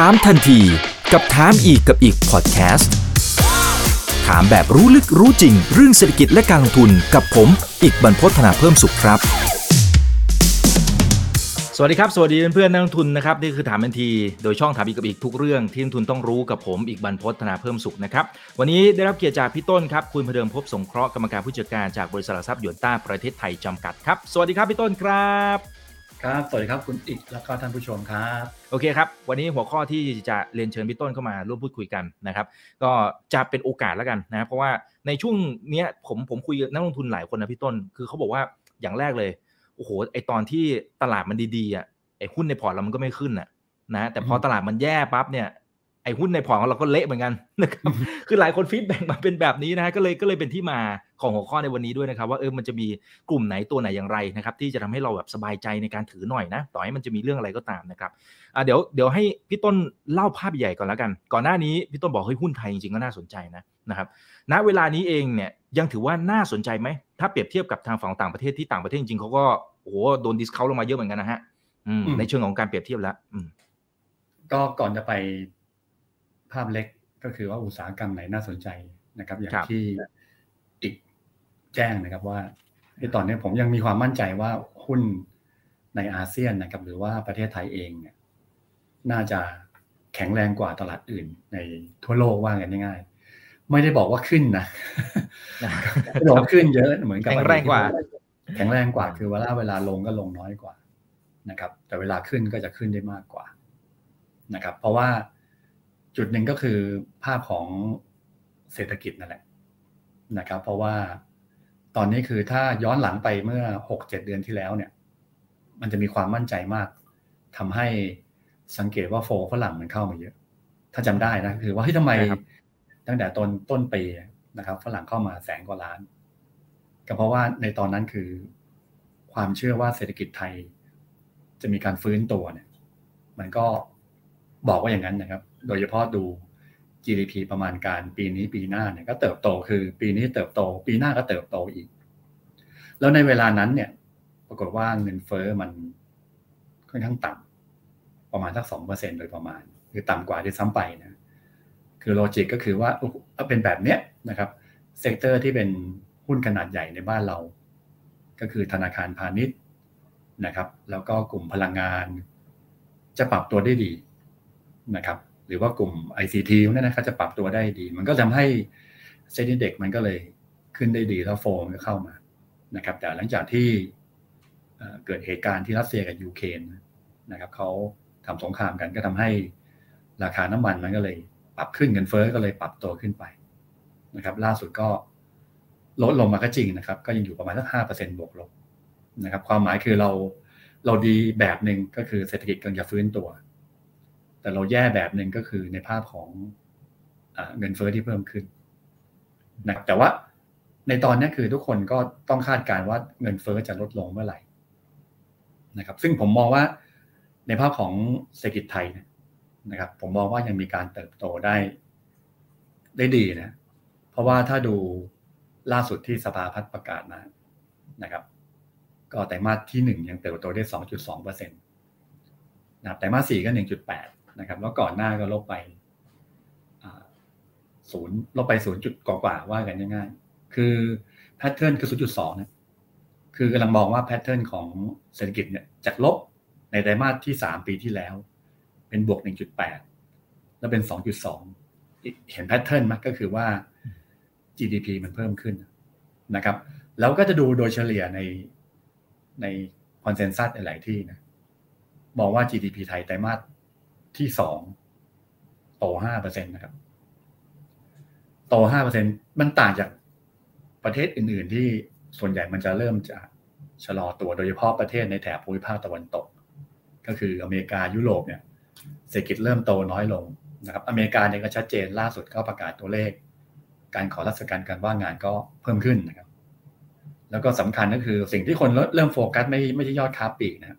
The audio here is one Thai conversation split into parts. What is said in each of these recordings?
ถามทันทีกับถามอีกกับอีกพอดแคสต์ถามแบบรู้ลึกรู้จริง เรื่องเศรษฐกิจและการลงทุนกับผม อีกบรรพฒนาเพิ่มสุขครับ สวัสดีครับ สวัสดีเพื่อนๆนักลงทุนนะครับนี่คือถามทันที โดยช่องถามอีกกับอีกทุกเรื่องที่นักลงทุนต้องรู้กับผมอีกบรรพฒนาเพิ่มสุขนะครับวันนี้ได้รับเกียรติจากพี่ต้นครับคุณพเดิมพบสงเคราะห์กรรมการผู้จัดการจากบริษัทหลักทรัพย์ยวนต้าประเทศไทยจำกัดครับสวัสดีครับพี่ต้นครับ ครับ สวัสดีครับคุณอิกแล้วก็ท่านผู้ชมครับ โอเคครับ วันนี้หัวข้อที่จะเรียนเชิญพี่ต้นเข้ามาร่วมพูดคุยกันนะครับ ก็จะเป็นโอกาสแล้วกันนะเพราะว่าในช่วงเนี้ยผมผมคุยกับนักลงทุนหลายคนนะพี่ต้น คือเขาบอกว่าอย่างแรกเลยโอ้โหไอตอนที่ตลาดมันดีๆอะไอหุ้นในพอร์ตเรามันก็ไม่ขึ้นอะนะแต่พอตลาดมันแย่ปั๊บเนี่ย ไอหุ้นในพอร์ตของเราก็เละเหมือนกันนะครับคือหลายคน feedback มาเป็นแบบนี้นะก็เลยก็เลยเป็นที่มาของหัวข้อในวันนี้ด้วยนะครับ ว่าเออมันจะมีกลุ่มไหนตัวไหนอย่างไรนะครับที่จะทำให้เราแบบสบายใจในการถือหน่อยนะ ต่อให้มันจะมีเรื่องอะไรก็ตามนะครับอะเดี๋ยวเดี๋ยวให้พี่ต้นเล่าภาพใหญ่ก่อนแล้วกัน ก่อนหน้านี้พี่ต้นบอกเฮ้ยหุ้นไทยจริงๆก็น่าสนใจนะนะครับณเวลานี้เองเนี่ยยังถือว่าน่าสนใจไหมถ้าเปรียบเทียบกับทางฝั่งต่างประเทศที่ต่างประเทศจริงๆเขาก็โอ้โหโดนดิสเคาลงมาเยอะเหมือนกันนะฮะอืมในเชิงของการเปรียบเทียบแล้วอืมก็ก่อนจะไป ภาพเล็กก็คือว่าอุตสาหกรรมไหนน่าสนใจนะครับ อย่างที่อีกแจ้งนะครับว่าในตอนนี้ผมยังมีความมั่นใจว่าหุ้นในอาเซียนนะครับ หรือว่าประเทศไทยเองเนี่ย น่าจะแข็งแรงกว่าตลาดอื่น ในทั่วโลกว่ากันง่ายๆไม่ได้บอกว่าขึ้นนะไม่บอกว่าขึ้นเยอะเหมือนกับแข็งแรงกว่า แข็งแรงกว่าคือเวลาเวลาลงก็ลงน้อยกว่านะครับ แต่เวลาขึ้นก็จะขึ้นได้มากกว่านะครับ เพราะว่า จุดหนึ่งก็คือภาพของเศรษฐกิจนั่นแหละนะครับ เพราะว่าตอนนี้คือถ้าย้อนหลังไปเมื่อหกเจ็ดเดือนที่แล้วเนี่ย มันจะมีความมั่นใจมากทำให้สังเกตว่าโฟฝรั่งมันเข้ามาเยอะ ถ้าจำได้นะคือว่าเฮ้ยทำไมตั้งแต่ต้นต้นปีนะครับ ฝรั่งเข้ามาแสนกว่าล้าน ก็เพราะว่าในตอนนั้นคือความเชื่อว่าเศรษฐกิจไทย จะมีการฟื้นตัวเนี่ย มันก็บอกว่าอย่างนั้นนะครับ โดยเฉพาะดู GDP ประมาณการปีนี้ปีหน้าเนี่ยก็เติบโตคือ ปีนี้เติบโต ปีหน้าก็เติบโตอีก แล้วในเวลานั้นเนี่ย ปรากฏว่าเงินเฟ้อมันค่อนข้างต่ำประมาณสักสองเปอร์เซ็นต์โดยประมาณ คือต่ำกว่าด้วยซ้ำไปนะคือ logic ก็คือว่าถ้าเป็นแบบเนี้ยนะครับ sector ที่เป็นหุ้นขนาดใหญ่ในบ้านเรา ก็คือธนาคารพาณิชย์นะครับ แล้วก็กลุ่มพลังงาน จะปรับตัวได้ดีนะครับ หรือว่ากลุ่ม ICT นั่นนะครับจะปรับตัวได้ดี มันก็ทำให้เซ็นดีเด็กมันก็เลยขึ้นได้ดีแล้วโฟมก็เข้ามานะครับ แต่หลังจากที่เกิดเหตุการณ์ที่รัสเซียกับยูเครนนะครับเขาทำสงครามกันก็ทำให้ราคาน้ำมันมันก็เลยปรับขึ้นเงินเฟ้อก็เลยปรับตัวขึ้นไปนะครับ ล่าสุดก็ลดลงมาก็จริงนะครับ ก็ยังอยู่ประมาณสักห้าเปอร์เซ็นบวกลบนะครับ ความหมายคือเราเราดีแบบหนึ่งก็คือเศรษฐกิจกำลังจะฟื้นตัว แต่เราแย่แบบหนึ่งก็คือในภาพของเงินเฟ้อที่เพิ่มขึ้นนะแต่ว่าในตอนนี้คือทุกคนก็ต้องคาดการณ์ว่าเงินเฟ้อจะลดลงเมื่อไหร่นะครับ ซึ่งผมมองว่าในภาพของเศรษฐกิจไทยนะครับ ผมมองว่ายังมีการเติบโตได้ได้ดีนะ เพราะว่าถ้าดูล่าสุดที่สภาพัฒน์ประกาศมานะครับ ก็ไตรมาสที่หนึ่งยังเติบโตได้สองจุดสองเปอร์เซ็นต์นะครับไตรมาสสี่ก็ห นะครับ แล้วก่อนหน้าก็ลบไปศูนย์ลบไปศูนย์จุดกว่าว่ากันง่ายๆคือแพทเทิร์นคือศูนย์จุดสองนะคือกำลังมองว่าแพทเทิร์นของเศรษฐกิจเนี่ยจากลบในไตรมาสที่สามปีที่แล้ว เป็นบวกหนึ่งจุดแปดแล้วเป็นสองจุดสองเห็น pattern ไหมก็คือว่า GDP มันเพิ่มขึ้นนะครับแล้วก็จะดูโดยเฉลี่ยในใน consensus หลายที่นะมองว่า GDP ไทยไตรมาส ที่สองโตห้าเปอร์เซ็นต์นะครับ โตห้าเปอร์เซ็นต์มันต่างจากประเทศอื่น ๆ ที่ส่วนใหญ่มันจะเริ่มจะชะลอตัวโดยเฉพาะประเทศในแถบภูมิภาคตะวันตก ก็คืออเมริกายุโรปเนี่ยเศรษฐกิจเริ่มโตน้อยลงนะครับ อเมริกาเนี่ยก็ชัดเจนล่าสุดก็ประกาศตัวเลข การขอราชการการว่างงานก็เพิ่มขึ้นนะครับ แล้วก็สำคัญก็คือสิ่งที่คนเริ่มโฟกัสไม่ไม่ใช่ยอดค้าปลีกนะ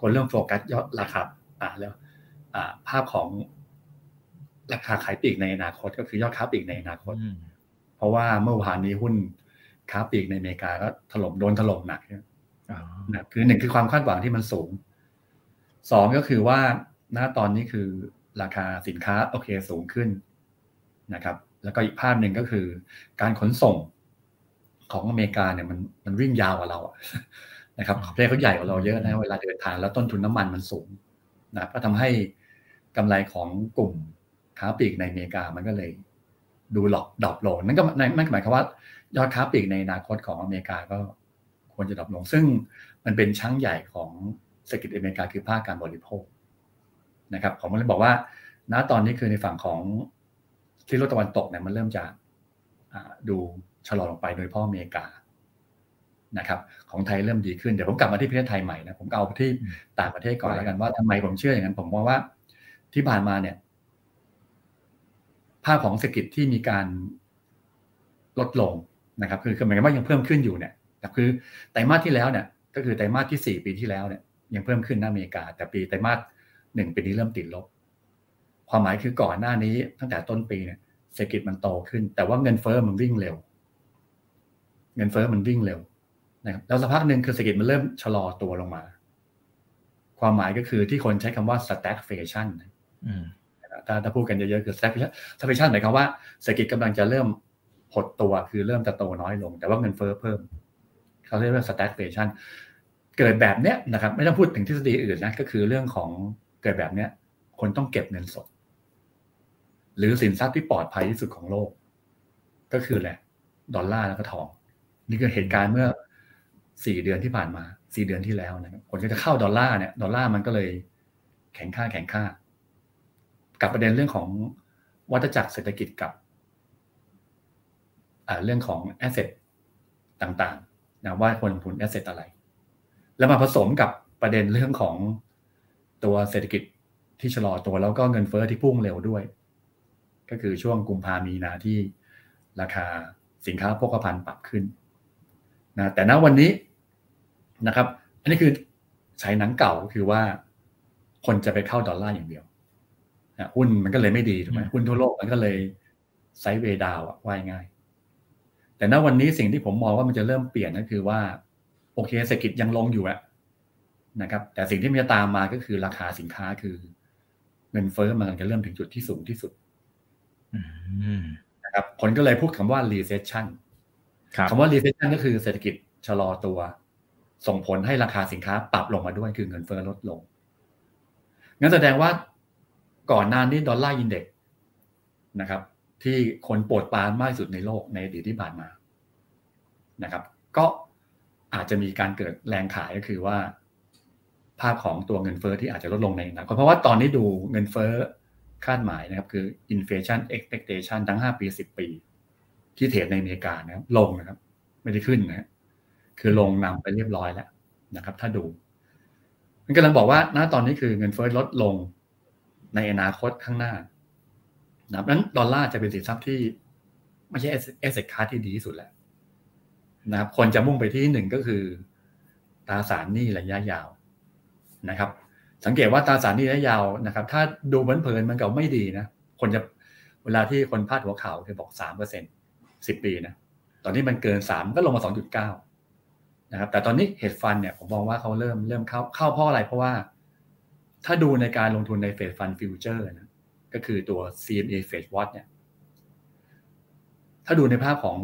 คนเริ่มโฟกัสยอดราคาอ่าแล้ว ภาพของราคาขายปลีกในอนาคต ก็คือยอดค้าปลีกในอนาคต เพราะว่าเมื่อวานนี้หุ้นค้าปลีกในอเมริกาก็ถล่มโดนถล่มหนักนะคือหนึ่งคือความคาดหวังที่มันสูงสองก็คือว่าณตอนนี้คือราคาสินค้าโอเคสูงขึ้นนะครับ แล้วก็อีกภาพหนึ่งก็คือ การขนส่งของอเมริกาเนี่ยมันมันวิ่งยาวกว่าเราอะนะครับประเทศเขาใหญ่กว่าเราเยอะนะเวลาเดินทางแล้วต้นทุนน้ำมันมันสูงนะก็ทำให้ กำไรของกลุ่มค้าปลีกในอเมริกามันก็เลยดูหลอก drop ลงนั่นก็นั่นหมายความว่ายอดค้าปลีกในอนาคตของอเมริกาก็ควรจะ drop ลง ซึ่งมันเป็น chunk ใหญ่ของเศรษฐกิจอเมริกาคือภาคการบริโภคนะครับผมเลยบอกว่า ณตอนนี้คือในฝั่งของที่โลกตะวันตกเนี่ยมันเริ่มจะดูชะลอลงไปโดยเฉพาะอเมริกานะครับของไทยเริ่มดีขึ้นเดี๋ยวผมกลับมาที่ประเทศไทยใหม่นะผมเอาที่ต่างประเทศก่อนแล้วกันว่าทำไมผมเชื่ออย่างนั้นผมมองว่า ที่ผ่านมาเนี่ย ภาพของเศรษฐกิจที่มีการลดลงนะครับ คือคือหมายความว่ายังเพิ่มขึ้นอยู่เนี่ยคือไตรมาสที่แล้วเนี่ย ก็คือไตรมาสที่สี่ปีที่แล้วเนี่ย ยังเพิ่มขึ้นในอเมริกา แต่ปีไตรมาสหนึ่งปีนี้เริ่มติดลบ ความหมายคือก่อนหน้านี้ตั้งแต่ต้นปีเนี่ยเศรษฐกิจมันโตขึ้น แต่ว่าเงินเฟ้อมันวิ่งเร็ว เงินเฟ้อมันวิ่งเร็วนะครับแล้วสักพักหนึ่งคือเศรษฐกิจมันเริ่มชะลอตัวลงมา ความหมายก็คือที่คนใช้คำว่า stagflation ถ้าถ้าพูดกันเยอะๆคือ stagflation stagflation หมายความว่าเศรษฐกิจกำลังจะเริ่มหดตัวคือเริ่มจะโตน้อยลง แต่ว่าเงินเฟ้อเพิ่ม เขาเรียกว่า stagflation เกิดแบบเนี้ยนะครับไม่ต้องพูดถึงทฤษฎีอื่นนะก็คือเรื่องของเกิดแบบเนี้ยคนต้องเก็บเงินสด หรือสินทรัพย์ที่ปลอดภัยที่สุดของโลก ก็คือแหละดอลลาร์แล้วก็ทอง นี่คือเหตุการณ์เมื่อสี่เดือนที่ผ่านมาสี่เดือนที่แล้วนะครับคนก็จะเข้าดอลลาร์เนี่ยดอลลาร์มันก็เลยแข็งค่าแข็งค่า กับประเด็นเรื่องของวัฏจักรเศรษฐกิจกับเรื่องของ asset ต่างๆนะว่าควรลงทุน asset อะไร แล้วมาผสมกับประเด็นเรื่องของตัวเศรษฐกิจที่ชะลอตัวแล้วก็เงินเฟอ้อที่พุ่งเร็วด้วย ก็คือช่วงกุมภามีนาที่ราคาสินค้าโภคภัณฑ์ปรับขึ้นนะแต่ณวันนี้นะครับ อันนี้คือใช้หนังเก่าคือว่าคนจะไปเข้าดอลลาร์อย่างเดียว หุ้นมันก็เลยไม่ดีถูกไหมหุ้นทั่วโลกมันก็เลยไซด์เวดาวอะว่ายง่าย แต่ณวันนี้สิ่งที่ผมมองว่ามันจะเริ่มเปลี่ยนก็คือว่า โอเคเศรษฐกิจยังลงอยู่อะนะครับ แต่สิ่งที่มันจะตามมาก็คือราคาสินค้าคือ เงินเฟ้อมันจะเริ่มถึงจุดที่สูงที่สุดนะครับคนก็เลยพูดคำว่า recession คำว่า recession ก็คือเศรษฐกิจชะลอตัว ส่งผลให้ราคาสินค้าปรับลงมาด้วยคือเงินเฟ้อลดลงงั้นแสดงว่า ก่อนหน้านี้ดอลลาร์อินเด็กนะครับ ที่คนปวดปานมากที่สุดในโลกในอดีตที่ผ่านมานะครับ ก็อาจจะมีการเกิดแรงขายก็คือว่า ภาพของตัวเงินเฟอ้อที่อาจจะลดลงในอนาคตเพราะว่าตอนนี้ดูเงินเฟอ้อคาดหมายนะครับ คือ inflation expectation ทั้ง 5 ปี 10 ปี ที่เทรดในอเมริกานะครับลงนะครับ ไม่ได้ขึ้นนะคือลงนำไปเรียบร้อยแล้วนะครับ ถ้าดู มันกำลังบอกว่าณตอนนี้คือเงินเฟ้อลดลง ในอนาคตข้างหน้านะนั้นดอลลาร์จะเป็นสินทรัพย์ที่ไม่ใช่ asset class ที่ดีที่สุดแล้วนะครับคนจะมุ่งไปที่หนึ่งก็คือตราสารหนี้ระยะยาวนะครับ สังเกตว่าตราสารหนี้ระยะยาวนะครับ ถ้าดูเพลินๆมันก็ไม่ดีนะคนจะเวลาที่คนพาดหัวข่าวคือบอกสามเปอร์เซ็นต์สิบปีนะตอนนี้มันเกินสามก็ลงมาสองจุดเก้านะครับแต่ตอนนี้ hedge fund เนี่ยผมมองว่าเขาเริ่มเริ่มเข้าเข้าเพราะอะไรเพราะว่า ถ้าดูในการลงทุนใน Fed Fund Future นะก็คือตัว CMA Fed Watch เนี่ย ถ้าดูในภาพของ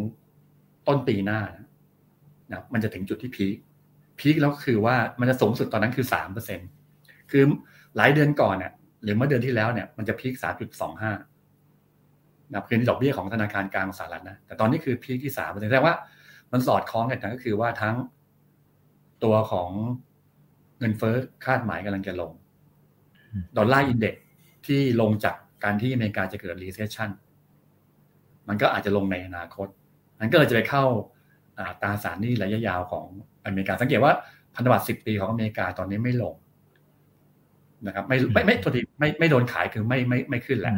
ต้นปีหน้านะมันจะถึงจุดที่พีค พีคแล้วก็คือว่ามันจะสูงสุดตอนนั้นคือสามเปอร์เซ็นคือหลายเดือนก่อนเนี่ยหรือเมื่อเดือนที่แล้วเนี่ยมันจะพีคสามจุดสองห้านะคือดอกเบี้ยของธนาคารกลางสหรัฐนะ แต่ตอนนี้คือพีคที่สามเปอร์เซ็นแสดงว่ามันสอดคล้องกันนะก็คือว่าทั้งตัวของเงินเฟ้อคาดหมายกำลังจะลง Dollar Index ที่ลงจากการที่อเมริกาจะเกิด recession มันก็อาจจะลงในอนาคตมันก็เลยจะไปเข้าตราสารหนี้ระยะยาวของอเมริกา สังเกตว่าพันธบัตรสิบปีของอเมริกาตอนนี้ไม่ลงนะครับ ไม่ไม่ไม่ทันทีไม่ไม่โดนขายคือไม่ไม่ไม่ขึ้นแล้ว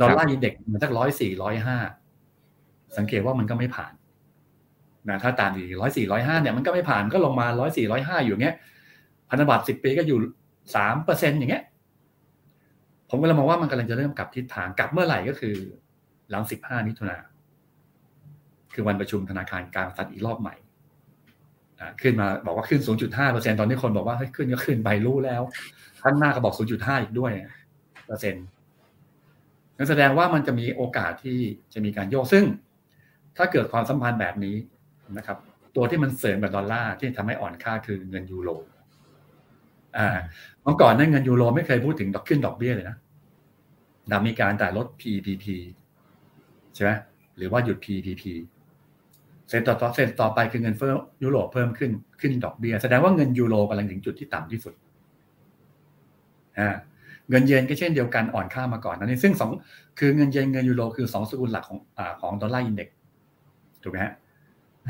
Dollar Index มันสักร้อยสี่ร้อยห้าสังเกตว่ามันก็ไม่ผ่านนะถ้าตามดีร้อยสี่ร้อยห้าเนี่ยมันก็ไม่ผ่านก็ลงมาร้อยสี่ร้อยห้าอยู่เงี้ยพันธบัตรสิบปีก็อยู่ สามเปอร์เซ็นต์อย่างเงี้ย ผมก็เลยมองว่ามันกำลังจะเริ่มกลับทิศทางกลับเมื่อไหร่ก็คือ หลังสิบห้ามิถุนาคือวันประชุมธนาคารกลางสหรัฐอีกรอบใหม่ขึ้นมาบอกว่าขึ้น 0.5%ตอนนี้คนบอกว่าเฮ้ยขึ้นก็ขึ้นไปรู้แล้วท่านหน้าก็บอก 0.5 อีกด้วยเปอร์เซ็นต์นั่นแสดงว่ามันจะมีโอกาสที่จะมีการโยกซึ่ง ถ้าเกิดความสัมพันธ์แบบนี้นะครับ ตัวที่มันเสริมแบบดอลลาร์ที่ทำให้อ่อนค่าคือเงินยูโร อ่าเมื่อก่อนนั้นเงินยูโรไม่เคยพูดถึงดอกขึ้นดอกเบี้ยเลยนะดามีการแต่ลด PPP ใช่ไหมหรือว่าหยุด PPP เซ็นต่อเซ็นต่อไปคือเงินเฟ้อยุโรปเพิ่มขึ้นขึ้นดอกเบี้ยแสดงว่าเงินยูโรกำลังถึงจุดที่ต่ำที่สุดอ่าเงินเยนก็เช่นเดียวกันอ่อนค่ามาก่อนนั้นซึ่งสองคือเงินเยนเงินยูโรคือสองสกุลหลักของอของ Dollar Index ถูกไหมฮะ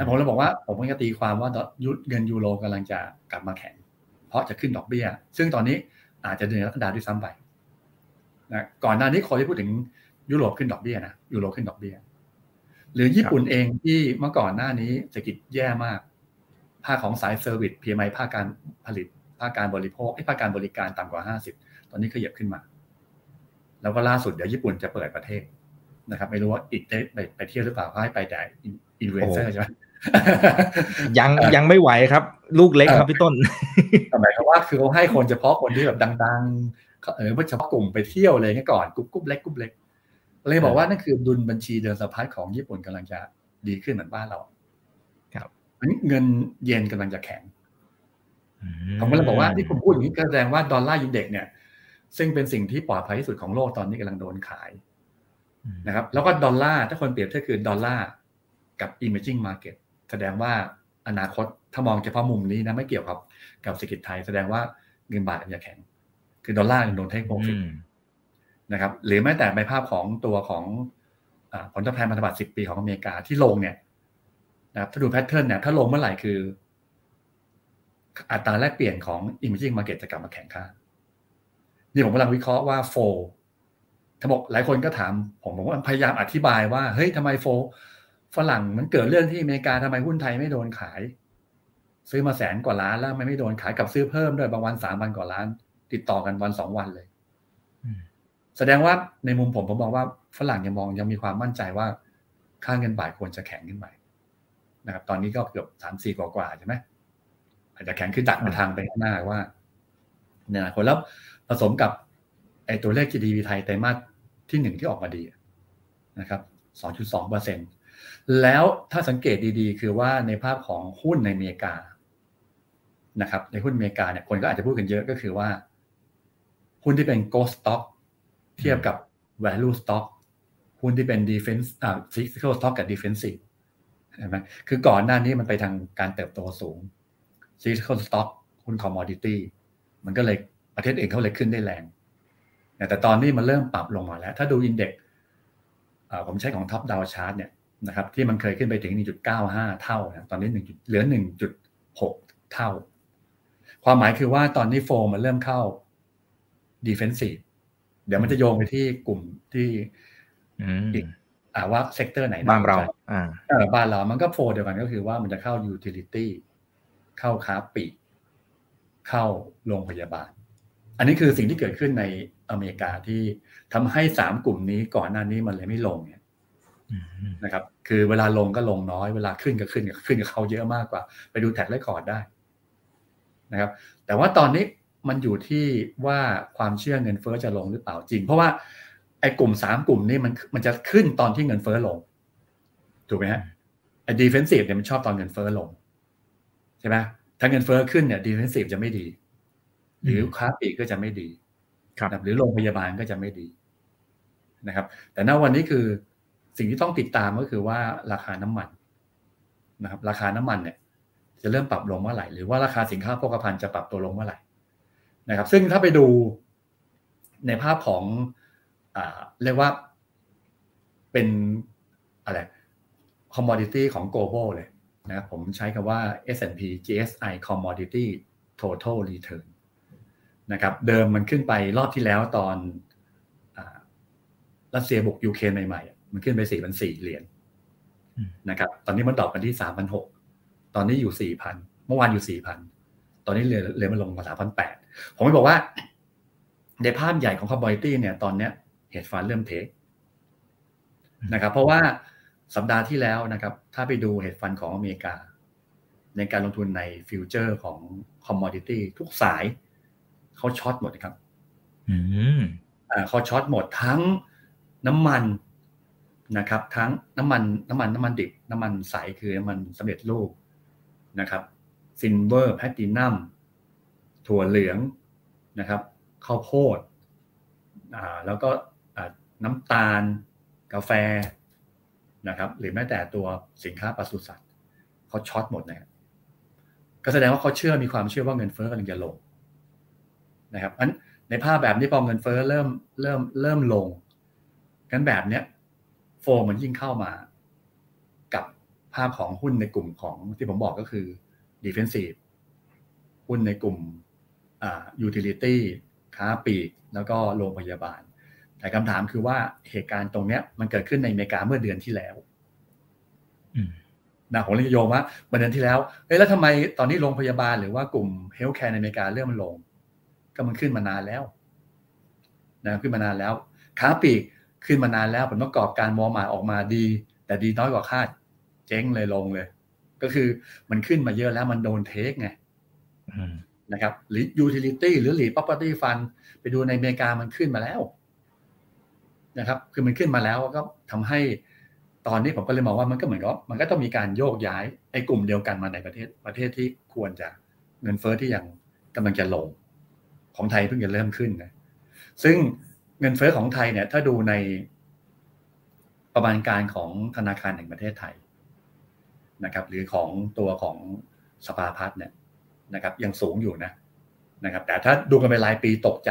ผมเลยบอกว่าผมก็ตีความว่าเงินยูโรกำลังจะกลับมาแข็ง เพราะจะขึ้นดอกเบี้ย ซึ่งตอนนี้อาจจะเดือนกรกฎาด้วยซ้ำไปนะก่อนหน้านี้คนที่พูดถึงยุโรปขึ้นดอกเบี้ยนะยุโรปขึ้นดอกเบี้ย หรือญี่ปุ่นเองที่เมื่อก่อนหน้านี้เศรษฐกิจแย่มาก ภาคของสาย service PMI ภาคการผลิต ภาคการบริโภคไอภาคการบริการต่ำกว่า 50 ตอนนี้ขยับขึ้นมา แล้วก็ล่าสุดเดี๋ยวญี่ปุ่นจะเปิดประเทศนะครับ ไม่รู้ว่าอิกได้ไปเที่ยวหรือเปล่าให้ไปแต่อินเวนเซอร์ใช่ไหม ยังยังไม่ไหวครับ ลูกเล็กครับพี่ต้นหมายความว่าคือเขาให้คนเฉพาะคนที่แบบดังๆเออเฉพาะกลุ่มไปเที่ยวเลยงี้ก่อนกรุ๊ปกรุ๊ปเล็กกรุ๊ปเล็กเลยบอกว่านั่นคือดุลบัญชีเดินสะพัดของญี่ปุ่นกำลังจะดีขึ้นเหมือนบ้านเรา ครับอันนี้เงินเยนกำลังจะแข็งผมก็เลยบอกว่าที่ผมพูดอย่างนี้แสดงว่าดอลลาร์ยินเด็กเนี่ย ซึ่งเป็นสิ่งที่ปลอดภัยที่สุดของโลกตอนนี้กำลังโดนขายนะครับ แล้วก็ดอลลาร์ถ้าคนเปรียบเทียบคือดอลลาร์กับ emerging market แสดงว่าอนาคตถ้ามองเฉพาะมุมนี้นะไม่เกี่ยวกับกับเศรษฐกิจไทย แสดงว่าเงินบาทจะแข็ง คือดอลลาร์โดนเทคโปรฟิตนะครับ หรือแม้แต่ในภาพของตัวของผลตอบแทนพันธบัตร10 ปีของอเมริกาที่ลงเนี่ยนะครับถ้าดูแพทเทิร์นเนี่ยถ้าลงเมื่อไหร่คือ อัตราแลกเปลี่ยนของ emerging market จะกลับมาแข่งค่านี่ผมกำลังวิเคราะห์ว่าโฟทั้งหมดหลายคนก็ถาม ผมผมว่าพยายามอธิบายว่าเฮ้ยทำไมโฟ ฝรั่งมันเกิดเรื่องที่อเมริกาทำไมหุ้นไทยไม่โดนขาย ซื้อมาแสนกว่าล้านแล้วไม่ไม่โดนขายกับซื้อเพิ่มด้วยบางวันสามพันกว่าล้าน ติดต่อกันวันสองวันเลยแสดงว่าในมุมผมผมมองว่าฝรั่งยังมองยังมีความมั่นใจว่าค่าเงินบาทควรจะแข็งขึ้นไปนะครับ ตอนนี้ก็เกือบสามสี่กว่าใช่ไหมอาจจะแข็งขึ้นดักมาทางไปข้างหน้าว่าเนี่ยคนแล้วผสมกับไอ้ตัวเลข GDP ไทยไตรมาสที่หนึ่งที่ออกมาดีนะครับสองจุดสองเปอร์เซ็น แล้วถ้าสังเกตดีๆ คือว่าในภาพของหุ้นในอเมริกานะครับ ในหุ้นอเมริกาเนี่ยคนก็อาจจะพูดกันเยอะก็คือว่า หุ้นที่เป็น ghost stock เทียบกับ value stock หุ้นที่เป็น defense อ่า cyclical stock กับ defensive ใช่ไหมคือก่อนหน้านี้มันไปทางการเติบโตสูง cyclical stock หุ้น commodity มันก็เลยประเทศเองเขาเลยขึ้นได้แรงแต่ตอนนี้มันเริ่มปรับลงมาแล้ว ถ้าดูอินเด็กผมใช้ของ top down chart เนี่ย นะครับที่มันเคยขึ้นไปถึง 1.95 เท่านะตอนนี้1เหลือ 1.6 เท่า ความหมายคือว่าตอนนี้ flow มันเริ่มเข้า defensive เดี๋ยวมันจะโยงไปที่กลุ่มที่อิกอ่าว่า sector ไหนบ้านเราอ่าเออบ้านเรามันก็ flow เดียวกันก็คือว่ามันจะเข้า utility เข้าค้าปลีกเข้าโรงพยาบาล อันนี้คือสิ่งที่เกิดขึ้นในอเมริกาที่ทำให้สามกลุ่มนี้ก่อนหน้านี้มันเลยไม่ลงเนี่ย นะครับคือเวลาลงก็ลงน้อย เวลาขึ้นก็ขึ้นขึ้นกับเขาเยอะมากกว่า ไปดู track record ได้นะครับ แต่ว่าตอนนี้มันอยู่ที่ว่าความเชื่อเงินเฟ้อจะลงหรือเปล่าจริง เพราะว่าไอ้กลุ่มสามกลุ่มนี้มันมันจะขึ้นตอนที่เงินเฟ้อลง ถูกไหมฮะไอ้ defensive เนี่ยมันชอบตอนเงินเฟ้อลงใช่ไหมถ้าเงินเฟ้อขึ้นเนี่ย defensive จะไม่ดี หรือค้าปลีกก็จะไม่ดีครับหรือโรงพยาบาลก็จะไม่ดีนะครับ แต่ณวันนี้คือ สิ่งที่ต้องติดตามก็คือว่าราคาน้ำมันนะครับ ราคาน้ำมันเนี่ย จะเริ่มปรับลงเมื่อไหร่ หรือว่าราคาสินค้าโภคภัณฑ์จะปรับตัวลงเมื่อไหร่นะครับ ซึ่งถ้าไปดูในภาพของอเรียกว่าเป็นอะไร commodity ของ global เลยนะผมใช้คำว่า S&P GSI commodity total return นะครับเดิมมันขึ้นไปรอบที่แล้วตอนรัสเซียบุกยูเครนใหม่ มันขึ้นไปสี่พันสี่เหรียญนะครับ ตอนนี้มัน drop กันที่สามพันหกตอนนี้อยู่สี่พันเมื่อวานอยู่สี่พันตอนนี้เลยเลยมาลงมาสามพันแปดผมไม่บอกว่า ในภาพใหญ่ของ commodity เนี่ย ตอนเนี้ย hedge fund เริ่ม take นะครับ เพราะว่าสัปดาห์ที่แล้วนะครับ ถ้าไปดู hedge fund ของอเมริกา ในการลงทุนในfuture ของ commodity ทุกสายเขา short หมดครับอืมเขา short หมดทั้งน้ำมัน นะครับ ทั้งน้ำมันน้ำมันน้ำมันดิบน้ำมันใสคือน้ำมันสำเร็จรูปนะครับ silver platinum ถั่วเหลืองนะครับข้าวโพดแล้วก็น้ำตาล กาแฟนะครับ หรือแม้แต่ตัวสินค้าปศุสัตว์เขาช็อตหมดนะก็แสดงว่าเขาเชื่อมีความเชื่อว่าเงินเฟ้อกำลังจะลงนะครับอันในภาพแบบนี้พอเงินเฟ้อเริ่มเริ่มเริ่มลงกันแบบเนี้ย โฟมันยิ่งเข้ามา กับภาพของหุ้นในกลุ่มของที่ผมบอกก็คือ defensive หุ้นในกลุ่มอ่า utility ค้าปลีก แล้วก็โรงพยาบาล แต่คำถามคือว่าเหตุการณ์ตรงเนี้ย มันเกิดขึ้นในอเมริกาเมื่อเดือนที่แล้วนะผมเลยโยงว่าเมื่อเดือนที่แล้วเฮ้ยแล้วทำไมตอนนี้โรงพยาบาลหรือว่ากลุ่ม healthcare ในอเมริกาเริ่มมันลง ก็มันขึ้นมานานแล้วนะขึ้นมานานแล้ว ค้าปลีก ขึ้นมานานแล้วผลประกอบการมอมาออกมาดี แต่ดีน้อยกว่าคาด เจ๊งเลยลงเลย ก็คือมันขึ้นมาเยอะแล้วมันโดน take ไงนะครับหรือ utility หรือหลี property fund ไปดูในอเมริกามันขึ้นมาแล้ว นะครับ คือมันขึ้นมาแล้วก็ทำให้ตอนนี้ผมก็เลยมองว่ามันก็เหมือนกับมันก็ต้องมีการโยกย้ายไอ้กลุ่มเดียวกันมาในประเทศประเทศที่ควรจะเงินเฟอ้อที่ยังกำลังจะลง ของไทยเพิ่งจะเริ่มขึ้นนะซึ่ง เงินเฟอ้อของไทยเนี่ย ถ้าดูในประมาณการของธนาคารแห่งประเทศไทยนะครับ หรือของตัวของสภาพัฒน์เนี่ยนะครับ ยังสูงอยู่นะนะครับ แต่ถ้าดูกันเป็นรายปีตกใจ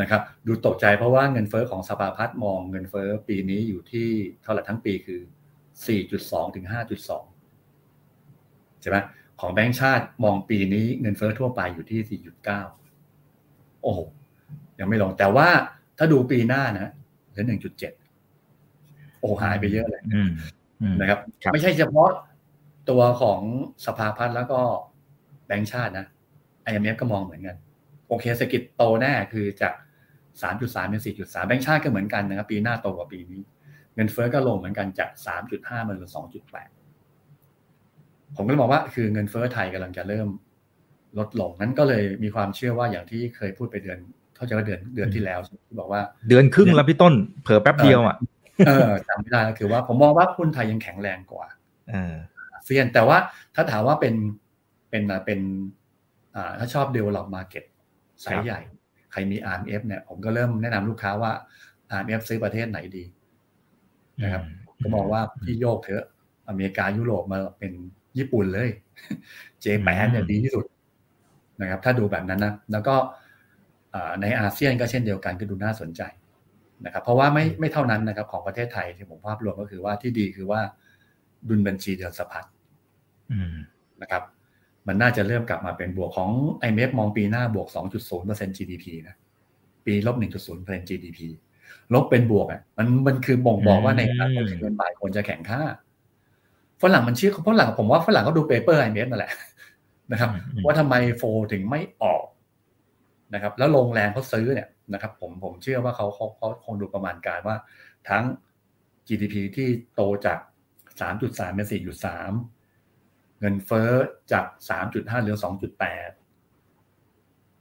นะครับ ดูตกใจเพราะว่าเงินเฟอ้อของสภาพัฒน์มองเงินเฟอ้อปีนี้อยู่ที่เท่าไหร่ทั้งปีคือ 4.2 ถึง 5.2 ใช่ไหมของแบงก์ชาติมองปีนี้เงินเฟอ้อทั่วไปอยู่ที่ 4.9 โอ้โห ยังไม่ลง แต่ว่าถ้าดูปีหน้านะเหลือ1.7โอ้หายไปเยอะเลยนะครับ ไม่ใช่เฉพาะตัวของสภาพัฒน์แล้วก็แบงก์ชาตินะ IMF ก็มองเหมือนกัน โอเคเศรษฐกิจโตแน่คือจาก3.3เป็น4.3แบงก์ชาติก็เหมือนกันนะครับ ปีหน้าโตกว่าปีนี้ เงินเฟ้อก็ลงเหมือนกันจาก3.5มาเป็น2.8ผมก็เลยบอกว่าคือเงินเฟ้อไทยกำลังจะเริ่มลดลงนั้นก็เลยมีความเชื่อว่าอย่างที่เคยพูดไปเดือน เขาจะว่าเดือนเดือนที่แล้วที่บอกว่า เดือนครึ่งแล้วพี่ต้น เผลอแป๊บเดียวอะเออจำไม่ได้ก็คือว่าผมมองว่าหุ้นไทยยังแข็งแรงกว่าเซียนแต่ว่าถ้าถามว่าเป็นเป็นเป็นถ้าชอบ develop market ไซส์ใหญ่ ใครมี RMF เนี่ย ผมก็เริ่มแนะนำลูกค้าว่า RMF ซื้อประเทศไหนดีนะครับก็มองว่าพี่โยกเถอะอเมริกายุโรปมาเป็นญี่ปุ่นเลย เจแปนเนี่ยดีที่สุดนะครับ ถ้าดูแบบนั้นนะ แล้วก็ ในอาเซียนก็เช่นเดียวกันก็ดูน่าสนใจนะครับเพราะว่าไม่ไม่เท่านั้นนะครับของประเทศไทยที่ผมภาพรวมก็คือว่าที่ดีคือว่าดุลบัญชีเดือนสะพัดนะครับ มันน่าจะเริ่มกลับมาเป็นบวกของ IMF มองปีหน้าบวก 2.0% GDP นะปีลบ 1.0% GDP ลบเป็นบวกอะมันมันคือบ่งบอกว่าในอนาคตเงินบาทควรจะแข็งค่าฝรั่งมันเชื่อฝรั่งผมว่าฝรั่งเขาดูเปเปอร์ IMF นั่นแหละนะครับ ว่าทำไมโฟถึงไม่ออก นะครับแล้วลงแรงเขาซื้อเนี่ยนะครับผมผมเชื่อว่าเขาเขาเขาคงดูประมาณการว่าทั้ง GDP ที่โตจาก 3.3 เป็น 4.3 เงินเฟ้อจาก 3.5 เหลือ 2.8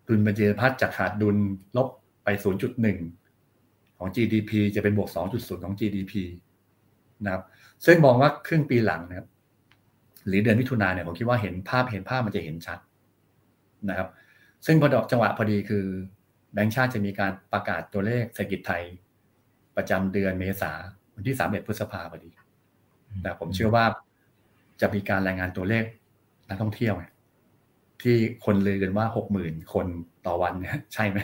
ดุลบัญชีพัฒจากขาดดุลลบไป 0.1 ของ GDP จะเป็นบวก 2.0 ของ GDP นะครับซึ่งมองว่าครึ่งปีหลังนะครับหรือเดือนมิถุนาเนี่ยผมคิดว่าเห็นภาพเห็นภาพมันจะเห็นชัดนะครับ ซึ่งพอดอกจังหวะพอดีคือแบงก์ชาติจะมีการประกาศตัวเลขเศรษฐกิจไทย ประจำเดือนเมษาวันที่31พฤษภาพอดี แต่ผมเชื่อว่าจะมีการรายงานตัวเลขนักท่องเที่ยวที่คนลือกันว่าหกหมื่นคนต่อวันเนี่ยใช่ไหม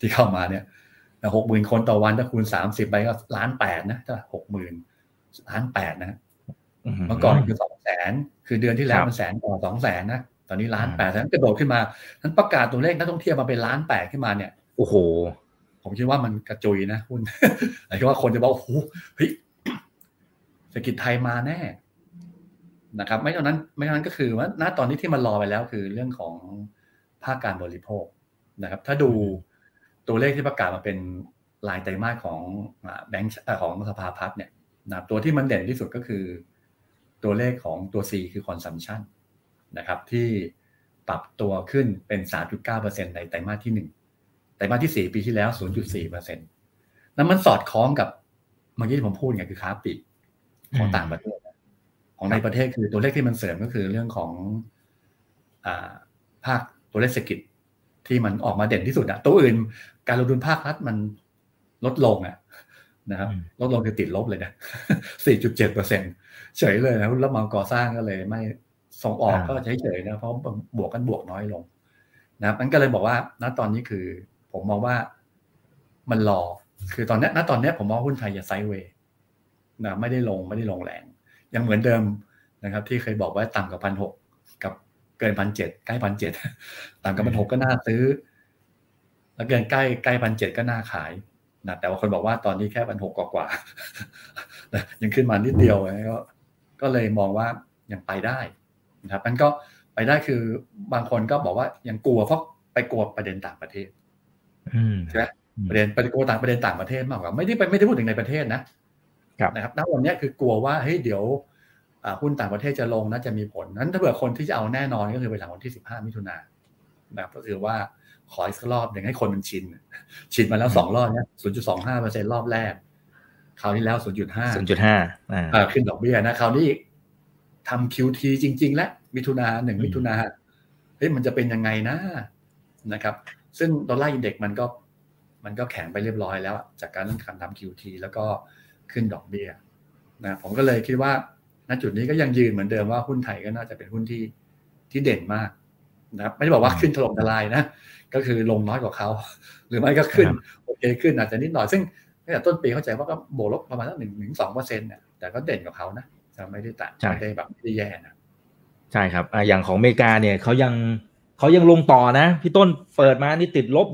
ที่เข้ามาเนี่ยหกหมื่นคนต่อวันถ้าคูณสามสิบไปก็ล้านแปดนะถ้าหกหมื่นล้านแปดนะเมื่อก่อนคือสองแสนคือเดือนที่แล้วมันแสนต่อสองแสนนะ ตอนนี้ล้านแปดนั้นกระโดดขึ้นมานั้นประกาศตัวเลขนักท่องเที่ยวมาเป็นล้านแปดขึ้นมาเนี่ยโอ้โห ผมคิดว่ามันกระจุยนะคุณหมายถึงว่าคนจะบอกโอ้โหเฮ้ยเศรษฐกิจไทยมาแน่นะครับ ไม่เท่านั้น ไม่เท่านั้นก็คือว่าณตอนนี้ที่มันรอไปแล้วคือเรื่องของภาคการบริโภคนะครับ ถ้าดูตัวเลขที่ประกาศมาเป็นรายไตรมาสของแบงค์ของสภาพัฒน์เนี่ยนะตัวที่มันเด่นที่สุดก็คือ ตัวเลขของตัว C คือ consumption นะครับที่ปรับตัวขึ้นเป็น 3.9%ในไตรมาสที่แต่มาที่สี่ปีที่แล้ว 0.4เปอร์เซ็นต์นั้นมันสอดคล้องกับเมื่อกี้ที่ผมพูดไงคือค้าปลีกของต่างประเทศ ของในประเทศคือตัวเลขที่มันเสริมก็คือเรื่องของอ่าภาคตัวเลขเศรษฐกิจที่มันออกมาเด่นที่สุดอะตัวอื่น การลงทุนภาครัฐมันลดลงอะนะครับลดลงคือติดลบเลยนะ 4.7เปอร์เซ็นเฉยเลยนะรับเหมาก่อสร้างก็เลยไม่ ส่งออกก็เฉยๆนะเพราะบวกกันบวกน้อยลงนะมันก็เลยบอกว่าณตอนนี้คือ ผมมองว่ามันรอคือตอนนี้ณตอนนี้ผมมองหุ้นไทยอย่าไซด์เวย์นะไม่ได้ลงไม่ได้ลงแรงยังเหมือนเดิมนะครับ ที่เคยบอกว่าต่ำกว่าพันหกกับเกินพันเจ็ดใกล้พันเจ็ดต่ำกับพันหกก็น่าซื้อ แล้วเกินใกล้ใกล้พันเจ็ดก็น่าขายนะแต่ว่าคนบอกว่าตอนนี้แค่พันหกกว่าๆยังขึ้นมานิดเดียวก็ก็เลยมองว่ายังไปได้ นะครับมันก็ไปได้คือบางคนก็บอกว่ายังกลัวเพราะไปกลัวประเด็นต่างประเทศใช่ไหมประเด็นประเด็นกลัวต่างประเด็นต่างประเทศมากกว่าไม่ได้ไปไม่ได้พูดถึงในประเทศนะนะครับณวันนี้คือกลัวว่าเฮ้ยเดี๋ยวหุ้นต่างประเทศจะลงน่าจะมีผลนั้นถ้าเผื่อคนที่จะเอาแน่นอนก็คือไปหลังวันที่สิบห้ามิถุนานะครับก็คือว่าขออีกรอบหนึ่งให้คนมันชิน ชินมาแล้วสองรอบเนี้ยศูนย์จุดสองห้าเปอร์เซ็นรอบแรก คราวที่แล้วศูนย์จุดห้าศูนย์จุดห้าอ่าขึ้นดอกเบี้ยนะ คราวนี้ ทำ QT จริง ๆ และมิถุนาหนึ่งมิถุนาเฮ้ยมันจะเป็นยังไงนะนะครับ ซึ่งดอลลาร์อินเด็กมันก็มันก็แข็งไปเรียบร้อยแล้ว จากการการทำ QT แล้วก็ขึ้นดอกเบี้ยนะผมก็เลยคิดว่าณจุดนี้ก็ยังยืนเหมือนเดิมว่าหุ้นไทยก็น่าจะเป็นหุ้นที่ที่เด่นมากนะครับไม่ได้บอกว่าขึ้นถล่มทลายนะ ก็คือลงน้อยกว่าเขา หรือไม่ก็ขึ้นโอเคขึ้นอาจจะนิดหน่อยซึ่งตั้งแต่ต้นปีเข้าใจว่าก็โบลบประมาณสักหนึ่งถึงสองเปอร์เซ็นต์เนี่ยแต่ก็เด่นกว่าเขานะ จะไม่ได้ต่างไม่ได้แบบไม่ได้แย่นะใช่ครับอย่างของอเมริกาเนี่ยเขายังเขายังลงต่อนะ พี่ต้นเปิดมานี่ติดลบ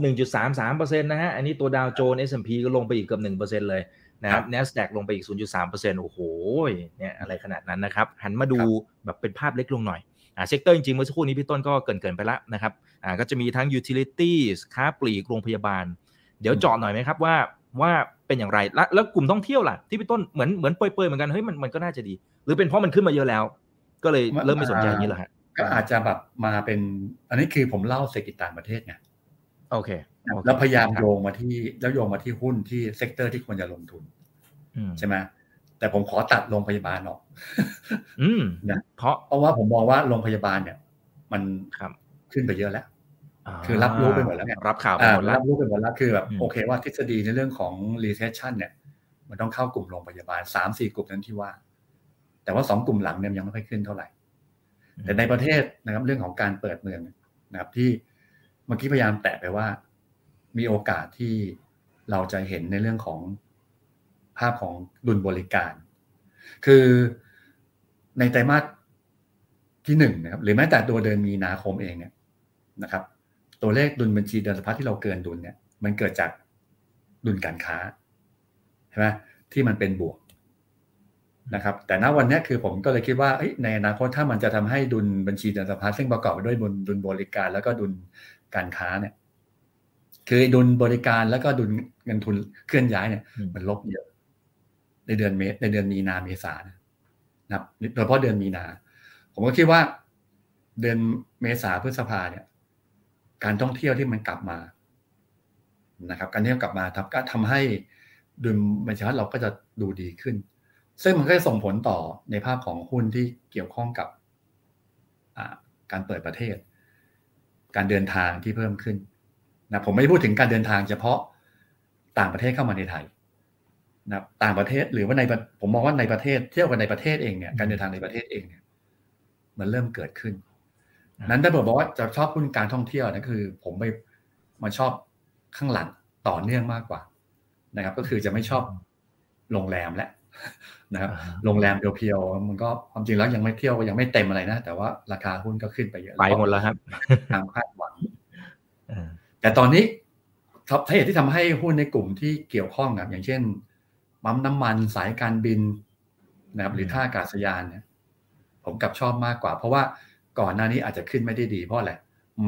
1.33%นะฮะ อันนี้ตัวดาวโจนส์ S&P ก็ลงไปอีกเกือบ1%เลยนะครับ NASDAQ ลงไปอีก 0.3%โอ้โหเนี่ยอะไรขนาดนั้นนะครับ หันมาดูแบบเป็นภาพเล็กลงหน่อยอ่า sector จริงๆ เมื่อสักครู่นี้พี่ต้นก็เกริ่นเกริ่นไปแล้วนะครับอ่าก็จะมีทั้ง utilities ค้าปลีกโรงพยาบาล เดี๋ยวเจาะหน่อยไหมครับว่าว่า เป็นอย่างไร แล้วแล้วกลุ่มท่องเที่ยวล่ะที่พี่ต้นเหมือนเหมือนเปรยๆเหมือนกันเฮ้ยมันมันก็น่าจะดี หรือเป็นเพราะมันขึ้นมาเยอะแล้ว ก็เลยเริ่มไม่สนใจอย่างนี้เหรอฮะก็อาจจะแบบมาเป็น อันนี้คือผมเล่าเศรษฐกิจต่างประเทศไงโอเค แล้วพยายามโยงมาที่แล้วโยงมาที่หุ้นที่ sector ที่ควรจะลงทุนใช่ไหมแต่ผมขอตัดโรงพยาบาลออกอืมนะเพราะเพราะว่าผมมองว่าโรงพยาบาลเนี่ย มันขึ้นไปเยอะแล้ว คือรับรู้ไปหมดแล้วไงรับข่าวไปหมดแล้วรับรู้ไปหมดแล้วคือแบบโอเคว่าทฤษฎีในเรื่องของ recession เนี่ย มันต้องเข้ากลุ่มโรงพยาบาลสามสี่กลุ่มนั้นที่ว่า แต่ว่าสองกลุ่มหลังเนี่ยยังไม่ค่อยขึ้นเท่าไหร่ แต่ในประเทศนะครับเรื่องของการเปิดเมืองนะครับที่เมื่อกี้พยายามแตะไปว่า มีโอกาสที่เราจะเห็นในเรื่องของภาพของดุลบริการ คือในไตรมาสที่หนึ่งนะครับหรือแม้แต่ตัวเดือนมีนาคมเองเนี่ยนะครับ ตัวเลขดุลบัญชีเดินสะพัดที่เราเกินดุลเนี่ยมันเกิดจากดุลการค้าใช่ไหมที่มันเป็นบวกนะครับ แต่ณวันนี้คือผมก็เลยคิดว่าในอนาคตถ้ามันจะทำให้ดุลบัญชีเดินสะพัดซึ่งประกอบไปด้วยดุลดุลบริการ แล้วก็ดุลการค้าเนี่ย คือดุลบริการแล้วก็ดุลเงินทุนเคลื่อนย้ายเนี่ย มันลบเยอะ ในเดือนเมษในเดือนมีนาเมษานะครับโดยเฉพาะเดือนมีนา ผมก็คิดว่า เดือนเมษาพฤษภาเนี่ย การท่องเที่ยวที่มันกลับมานะครับ การเที่ยวกลับมาทำก็ทำให้ดุลบัญชีเราก็จะดูดีขึ้น ซึ่งมันก็จะส่งผลต่อในภาพของหุ้นที่เกี่ยวข้องกับการเปิดประเทศ การเดินทางที่เพิ่มขึ้นนะผมไม่พูดถึงการเดินทางเฉพาะต่างประเทศเข้ามาในไทยนะต่างประเทศหรือว่าในผมมองว่าในประเทศเที่ยวกันในประเทศเองเนี่ยการเดินทางในประเทศเองเนี่ยมันเริ่มเกิดขึ้น นั้นถ้าบอกว่าจะชอบหุ้นการท่องเที่ยวนะคือ ผมไปมาชอบข้างหลังต่อเนื่องมากกว่า นะครับ ก็คือจะไม่ชอบโรงแรมและนะครับโรงแรมเพียวๆมันก็ความจริงแล้วยังไม่เที่ยวยังไม่เต็มอะไรนะ แต่ว่าราคาหุ้นก็ขึ้นไปเยอะไปหมดแล้วครับทางคาดหวังแต่ตอนนี้ทับเหตุที่ทำให้หุ้นในกลุ่มที่เกี่ยวข้องกับอย่างเช่นปั๊มน้ำมันสายการบินนะครับหรือท่าอากาศยานเนี่ยผมกลับชอบมากกว่า เพราะว่า ก่อนหน้านี้อาจจะขึ้นไม่ได้ดีเพราะอะไร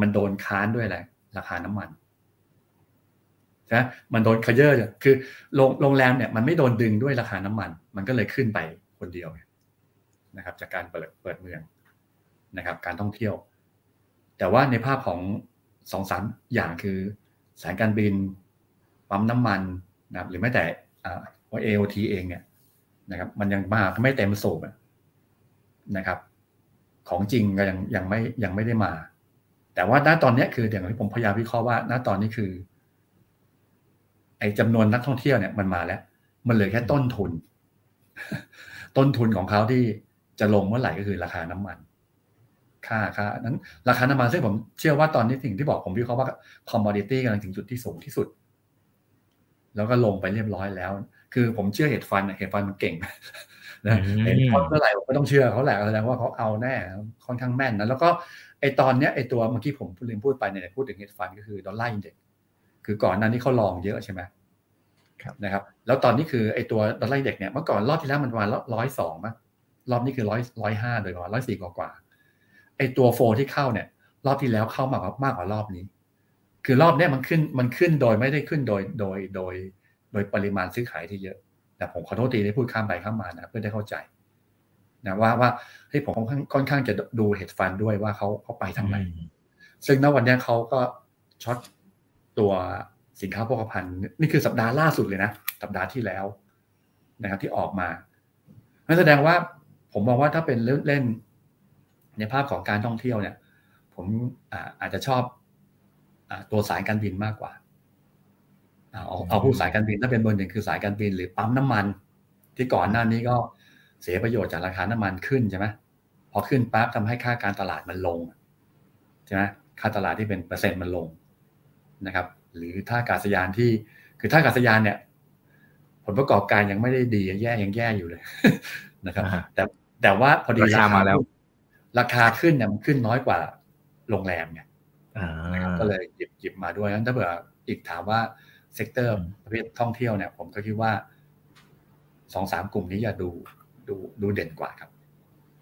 มันโดนค้านด้วยอะไรราคาน้ำมันใช่มันโดนขยเยอร์คือโรงแรมเนี่ยมันไม่โดนดึงด้วยราคาน้ำมัน มันก็เลยขึ้นไปคนเดียวนะครับ จากการเปิดเปิดเมืองนะครับ การท่องเที่ยว แต่ว่าในภาพของสองสามอย่างคือสายการบินปั๊มน้ำมันนะครับหรือแม้แต่ว่า AOT เองเนี่ยนะครับ มันยังมาไม่เต็มสูบนะครับ ของจริงก็ยังยังไม่ยังไม่ได้มา แต่ว่าณตอนนี้คืออย่างที่ผมพยายามวิเคราะห์ว่าณตอนนี้คือ ไอ้จำนวนนักท่องเที่ยวเนี่ยมันมาแล้ว มันเหลือแค่ต้นทุน ต้นทุนของเขาที่จะลงเมื่อไหร่ก็คือราคาน้ำมัน ค่าค่านั้น ราคาน้ำมันซึ่งผมเชื่อว่าตอนนี้สิ่งที่บอกผมวิเคราะห์ว่าcommodity กำลังถึงจุดที่สูงที่สุด แล้วก็ลงไปเรียบร้อยแล้ว คือผมเชื่อ hedge fund hedge fund มันเก่ง นะเห็นเขาเมื่อไหร่ผมก็ต้องเชื่อเขาแหละแสดงว่าเขาเอาแน่ค่อนข้างแม่นนะแล้วก็ไอตอนเนี้ยไอตัวเมื่อกี้ผมลืมพูดไปเนี่ยพูดถึง hedge fund ก็คือ dollar index คือก่อนนั้นที่เขา long เยอะใช่ไหมนะครับแล้วตอนนี้คือไอตัว dollar index เนี่ยเมื่อก่อนรอบที่แล้วมันประมาณร้อยสองมั้งรอบนี้คือร้อยร้อยห้าโดยประมาณร้อยสี่กว่าไอตัวโฟที่เข้าเนี่ย รอบที่แล้วเข้ามากมากกว่ารอบนี้ คือรอบเนี้ยมันขึ้นมันขึ้นโดยไม่ได้ขึ้นโดยโดยโดย โดยปริมาณซื้อขายที่เยอะ แต่ผมขอโทษทีที่พูดข้ามไปข้ามมานะเพื่อได้เข้าใจนะว่าว่าเฮ้ยผมค่อนข้างค่อนข้างจะดูเหตุฟันด้วยว่าเขาเขาไปทางไหนซึ่งณวันนี้เขาก็ช็อตตัวสินค้าโภคภัณฑ์นี่คือสัปดาห์ล่าสุดเลยนะ สัปดาห์ที่แล้วนะครับที่ออกมานั่นแสดงว่าผมมองว่าถ้าเป็นเล่นในภาพของการท่องเที่ยวเนี่ย ผมอาจจะชอบตัวสายการบินมากกว่า เอาเอาผู้สายการบินถ้าเป็นเบอร์หนึ่งคือสายการบินหรือปั๊มน้ำมัน ที่ก่อนหน้านี้ก็เสียประโยชน์จากราคาน้ำมันขึ้นใช่ไหมพอขึ้นปั๊บทำให้ค่าการตลาดมันลงใช่ไหมค่าตลาดที่เป็นเปอร์เซ็นต์มันลงนะครับ หรือท่าอากาศยานที่คือท่าอากาศยานเนี่ย ผลประกอบการยังไม่ได้ดีแย่ยังแย่อยู่เลยนะครับ แต่แต่ว่าพอดีราคามาแล้ว ราคาขึ้นเนี่ยมันขึ้นน้อยกว่าโรงแรมเนี่ยก็เลยหยิบหยิบมาด้วยนั้นถ้าเผื่ออิกถามว่า sector ประเภทท่องเที่ยวเนี่ย ผมก็คิดว่าสองสามกลุ่มนี้อย่าดูดูดูเด่นกว่าครับ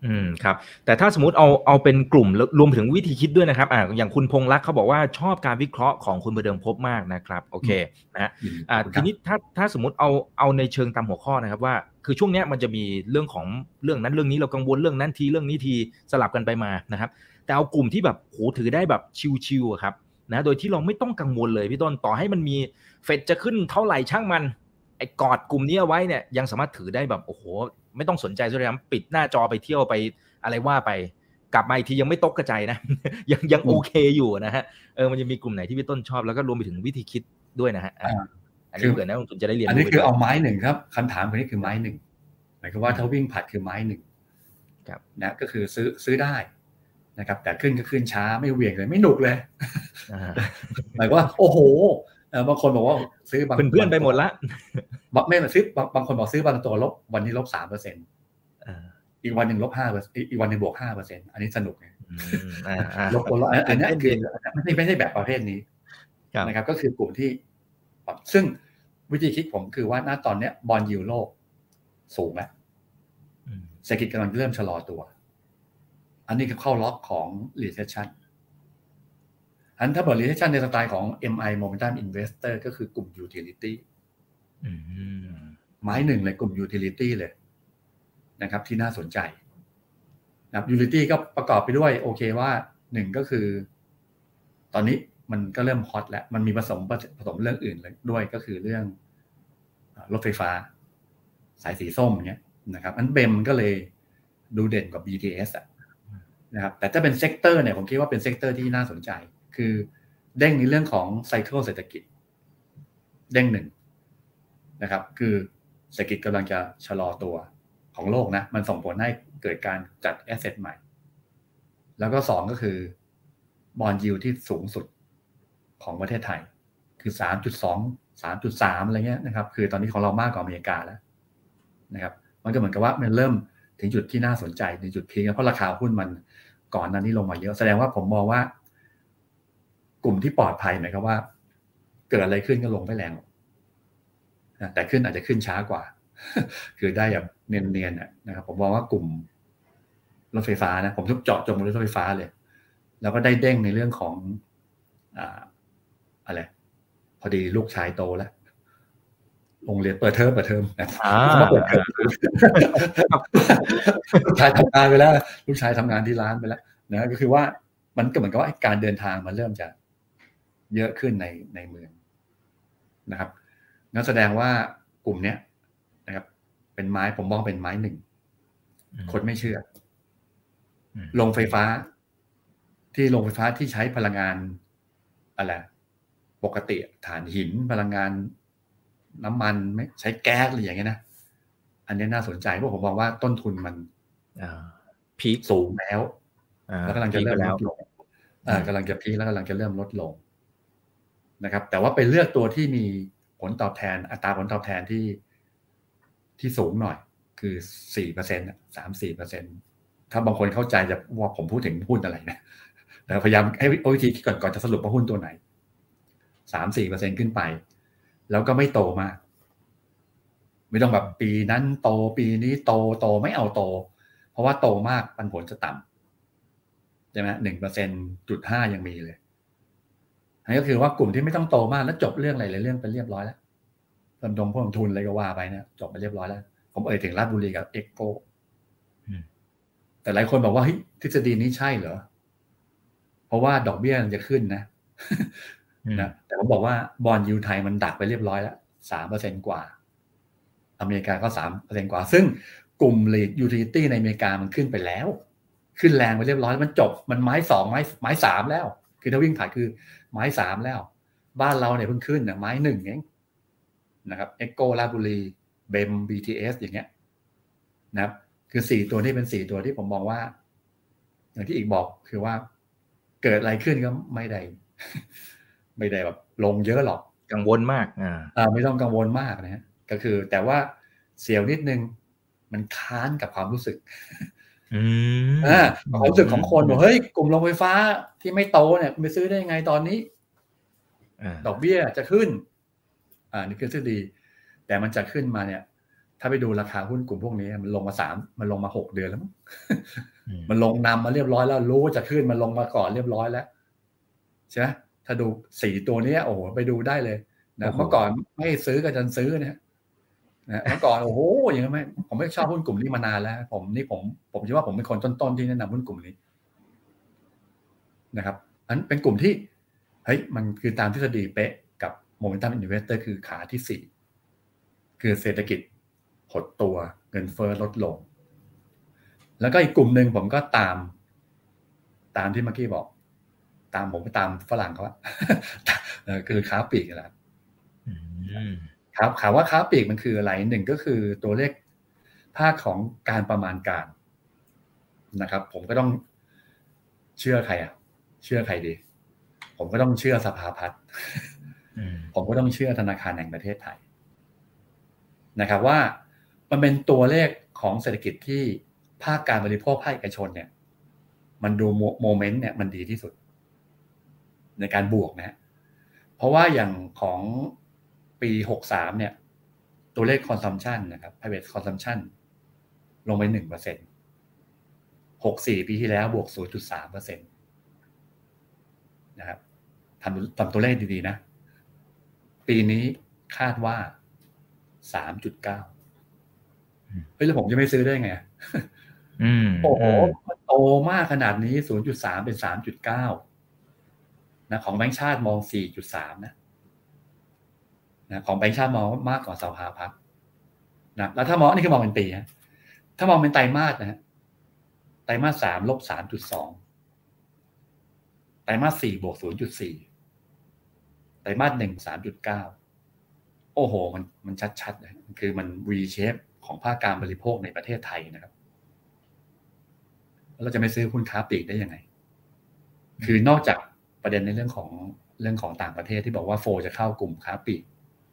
อืมครับ แต่ถ้าสมมติเอาเอาเป็นกลุ่มรวมถึงวิธีคิดด้วยนะครับอ่าอย่างคุณพงษ์รักเขาบอกว่าชอบการวิเคราะห์ของคุณประเดิมพบมากนะครับ โอเคนะฮะอ่าทีนี้ถ้าถ้าสมมติเอาเอาในเชิงตามหัวข้อนะครับว่า คือช่วงนี้มันจะมีเรื่องของเรื่องนั้นเรื่องนี้เรากังวลเรื่องนั้นทีเรื่องนี้ทีสลับกันไปมานะครับ แต่เอากลุ่มที่แบบโหถือได้แบบชิวๆครับนะโดยที่เราไม่ต้องกังวลเลยพี่ต้นต่อให้มันมี เฟดจะขึ้นเท่าไหร่ช่างมัน ไอ้กอดกลุ่มนี้เอาไว้เนี่ยยังสามารถถือได้แบบโอ้โห ไม่ต้องสนใจด้วยนะปิดหน้าจอไปเที่ยวไปอะไรว่าไปกลับมาอีกทียังไม่ตกกระจายนะ ยังยังโอเคอยู่นะฮะเออมันจะมีกลุ่มไหนที่พี่ต้นชอบแล้วก็รวมไปถึงวิธีคิดด้วยนะฮะอันนี้เผื่อนักลงทุนจะได้เรียนอันนี้คือเอาไม้หนึ่งครับคำถามคนนี้คือไม้หนึ่งหมายความว่าถ้าวิ่งผัดคือไม้หนึ่งครับนะก็คือซื้อซื้อได้นะครับแต่ขึ้นก็ขึ้นช้าไม่เวียงเลยไม่หนุกเลยหมายว่า โอ้โห บางคนบอกว่าซื้อบางเพื่อนไปหมดละบอกไม่ซื้อบางบางคนบอกซื้อบางตัวลบวันนี้ลบสามเปอร์เซ็นต์อีกวันหนึ่งลบห้าเปอร์อีกวันหนึ่งบวกห้าเปอร์เซ็นต์อันนี้สนุกไงลบคนละอันนี้คือไม่ไม่ใช่แบบประเภทนี้นะครับ ก็คือกลุ่มที่ ซึ่งวิธีคิดผมคือว่าณตอนเนี้ย bond yield โลกสูงแล้วเศรษฐกิจกำลังเริ่มชะลอตัว อันนี้คือเข้าล็อกของ recession อันถ้าบริษัทในสไตล์ของ MI Momentum Investor ก็คือกลุ่ม Utility ไม้หนึ่งเลยกลุ่ม Utility เลยนะครับ ที่น่าสนใจนะครับ Utility ก็ประกอบไปด้วยโอเคว่าหนึ่งก็คือ ตอนนี้มันก็เริ่ม hot แล้ว มันมีผสมผสมเรื่องอื่นเลยด้วยก็คือเรื่องรถไฟฟ้า สายสีส้มเนี้ยนะครับ อัน BEM ก็เลยดูเด่นกว่า BTS อะนะครับแต่ถ้าเป็น sector เนี่ยผมคิดว่าเป็น sector ที่น่าสนใจ คือเด้งในเรื่องของ cycle เศรษฐกิจ เด้งหนึ่งนะครับ คือเศรษฐกิจกำลังจะชะลอตัวของโลกนะ มันส่งผลให้เกิดการจัดแอสเซทใหม่ แล้วก็สองก็คือบอลยิวที่สูงสุดของประเทศไทย คือสามจุดสองสามจุดสามอะไรเงี้ยนะครับ คือตอนนี้ของเรามากกว่าอเมริกาแล้วนะครับ มันก็เหมือนกับว่ามันเริ่มถึงจุดที่น่าสนใจในจุดพีคเพราะราคาหุ้นมันก่อนนั้นนี้ลงมาเยอะ แสดงว่าผมมองว่า กลุ่มที่ปลอดภัยหมายความว่า เกิดอะไรขึ้นก็ลงไม่แรงแต่ขึ้นอาจจะขึ้นช้ากว่า คือได้แบบเนียนๆนะครับ ผมมองว่ากลุ่มรถไฟฟ้านะ ผมทุกเจาะจงรถไฟฟ้าเลย แล้วก็ได้เด้งในเรื่องของอ่าอะไร พอดีลูกชายโตแล้วโรงเรียนเปิดเทอมเปิดเทอมนะมาเปิดเทอมลูกชายทำงานไปแล้ว ลูกชายทำงานที่ร้านไปแล้วนะก็คือว่ามันก็เหมือนกับว่าการเดินทางมันเริ่มจะ เยอะขึ้นในในเมืองนะครับนั่นแสดงว่ากลุ่มเนี้ยนะครับ เป็นไม้ผมมองเป็นไม้หนึ่งคนไม่เชื่อโรงไฟฟ้า ที่โรงไฟฟ้าที่ใช้พลังงานอะไรปกติฐานหินพลังงานน้ำมันไม่ใช้แก๊สอะไรอย่างเงี้ยนะอันนี้น่าสนใจเพราะผมมองว่าต้นทุนมันพีคสูงแล้วแล้วกำลังจะเริ่มลดลงกำลังจะพีคแล้วกำลังจะเริ่มลดลง นะครับ แต่ว่าไปเลือกตัวที่มีผลตอบแทน อัตราผลตอบแทนที่ที่สูงหน่อย คือสี่เปอร์เซ็นต์สามสี่เปอร์เซ็นตถ้าบางคนเข้าใจจะว่าผมพูดถึงหุ้นอะไรนะแต่พยายามให้วิธีก่อนก่อนจะสรุปว่าหุ้นตัวไหนสามสี่เปอร์เซ็นขึ้นไป แล้วก็ไม่โตมาก ไม่ต้องแบบปีนั้นโตปีนี้โตโตไม่เอาโต เพราะว่าโตมากปันผลจะต่ำใช่ไหมหนึ่งเปอร์เซ็นจุดห้ายังมีเลย นนี้ก็คือว่ากลุ่มที่ไม่ต้องโตมากแล้วจบเรื่องอะไรเลยเรื่องไปเรียบร้อยแล้วลำดงพวกทุนอะไรก็ว่าไปเนี่ยจบไปเรียบร้อยแล้ว ผมเอ่ยถึงราชบุรีกับเอ็กโกแต่หลายคนบอกว่าเฮ้ยทฤษฎีนี้ใช่เหรอ เพราะว่าดอกเบี้ยมันจะขึ้นนะนะแต่ผมบอกว่า bond yield ไทยมันดักไปเรียบร้อยแล้วสามเปอร์เซ็นกว่า อเมริกาก็สามเปอร์เซ็นกว่า ซึ่งกลุ่ม lead utility ในอเมริกามันขึ้นไปแล้ว ขึ้นแรงไปเรียบร้อยมันจบ มันไม้สองไม้ไม้สามแล้ว คือถ้าวิ่งผ่านคือไม้สามแล้ว บ้านเราเนี่ยเพิ่งขึ้นเนี่ยไม้หนึ่งเองนะครับ EGCO ราชบุรี BEM BTS อย่างเงี้ยนะครับ คือสี่ตัวนี้เป็นสี่ตัวที่ผมมองว่า อย่างที่อีกบอกคือว่า เกิดอะไรขึ้นก็ไม่ได้ ไม่ได้แบบลงเยอะหรอกกังวลมากอ่าไม่ต้องกังวลมากนะฮะก็คือแต่ว่าเสียวนิดนึงมันค้านกับความรู้สึก อ่าความรู้สึกของคนบอกเฮ้ยกลุ่มโรงไฟฟ้าที่ไม่โตเนี่ยไปซื้อได้ยังไงตอนนี้ดอกเบี้ยจะขึ้น อ่านี่คือทฤษฎีแต่มันจะขึ้นมาเนี่ย ถ้าไปดูราคาหุ้นกลุ่มพวกนี้ มันลงมาสามมันลงมาหกเดือนแล้วมั้งมันลงนำมาเรียบร้อยแล้ว รู้ว่าจะขึ้นมันลงมาก่อนเรียบร้อยแล้วใช่ไหมถ้าดูสี่ตัวนี้โอ้โหไปดูได้เลยนะเมื่อก่อนไม่ซื้อก็จะซื้อเนี่ย นะเมื่อก่อนโอ้โหอย่างนี้ไหมผมไม่ชอบหุ้นกลุ่มนี้มานานแล้ว ผมนี่ผมผมคิดว่าผมเป็นคนต้นๆที่แนะนำหุ้นกลุ่มนี้นะครับอันเป็นกลุ่มที่เฮ้ยมันคือตามทฤษฎีเป๊ะกับ momentum investor คือขาที่สี่คือเศรษฐกิจหดตัวเงินเฟ้อลดลง แล้วก็อีกกลุ่มหนึ่งผมก็ตาม ตามที่เมื่อกี้บอก ตามผมไปตามฝรั่งเขาว่าคือค้าปีกแหละ ครับถามว่าค้าปีกมันคืออะไรหนึ่งก็คือตัวเลขภาคของการประมาณการนะครับ ผมก็ต้องเชื่อใครอะ เชื่อใครดี ผมก็ต้องเชื่อสภาพัฒน์ผมก็ต้องเชื่อธนาคารแห่งประเทศไทยนะครับว่ามันเป็นตัวเลขของเศรษฐกิจที่ภาคการบริโภคภาคเอกชนเนี่ย มันดู moment เนี่ยมันดีที่สุด ในการบวกนะเพราะว่าอย่างของ ปีหกสามเนี่ย ตัวเลข consumption นะครับ private consumption ลงไปหนึ่งเปอร์เซ็นหกสี่ปีที่แล้วบวกศูนย์จุดสามเปอร์เซ็นตนะครับทำทำตัวเลขดีๆนะ ปีนี้คาดว่าสามจุดเก้าเฮ้ยแล้วผมจะไม่ซื้อได้ไงโอ้โหโตมากขนาดนี้ศูนย์จุดสามเป็นสามจุดเก้านะของแบงค์ชาติมอง 4.3 นะ นะของแบงค์ชาติมองมากกว่าสภาพัฒน์นะแล้วถ้ามองนี่คือมองเป็นปีนะถ้ามองเป็นไตรมาสนะฮะไตรมาสสามลบสามจุดสองไตรมาสสี่บวกศูนย์จุดสี่ไตรมาสหนึ่งสามจุดเก้าโอ้โห มันมันชัดๆเลยคือมัน V shape ของภาคการบริโภคในประเทศไทยนะครับเราจะไม่ซื้อหุ้นค้าปลีกได้ยังไง คือนอกจากประเด็นในเรื่องของเรื่องของต่างประเทศที่บอกว่าโฟจะเข้ากลุ่มค้าปลีก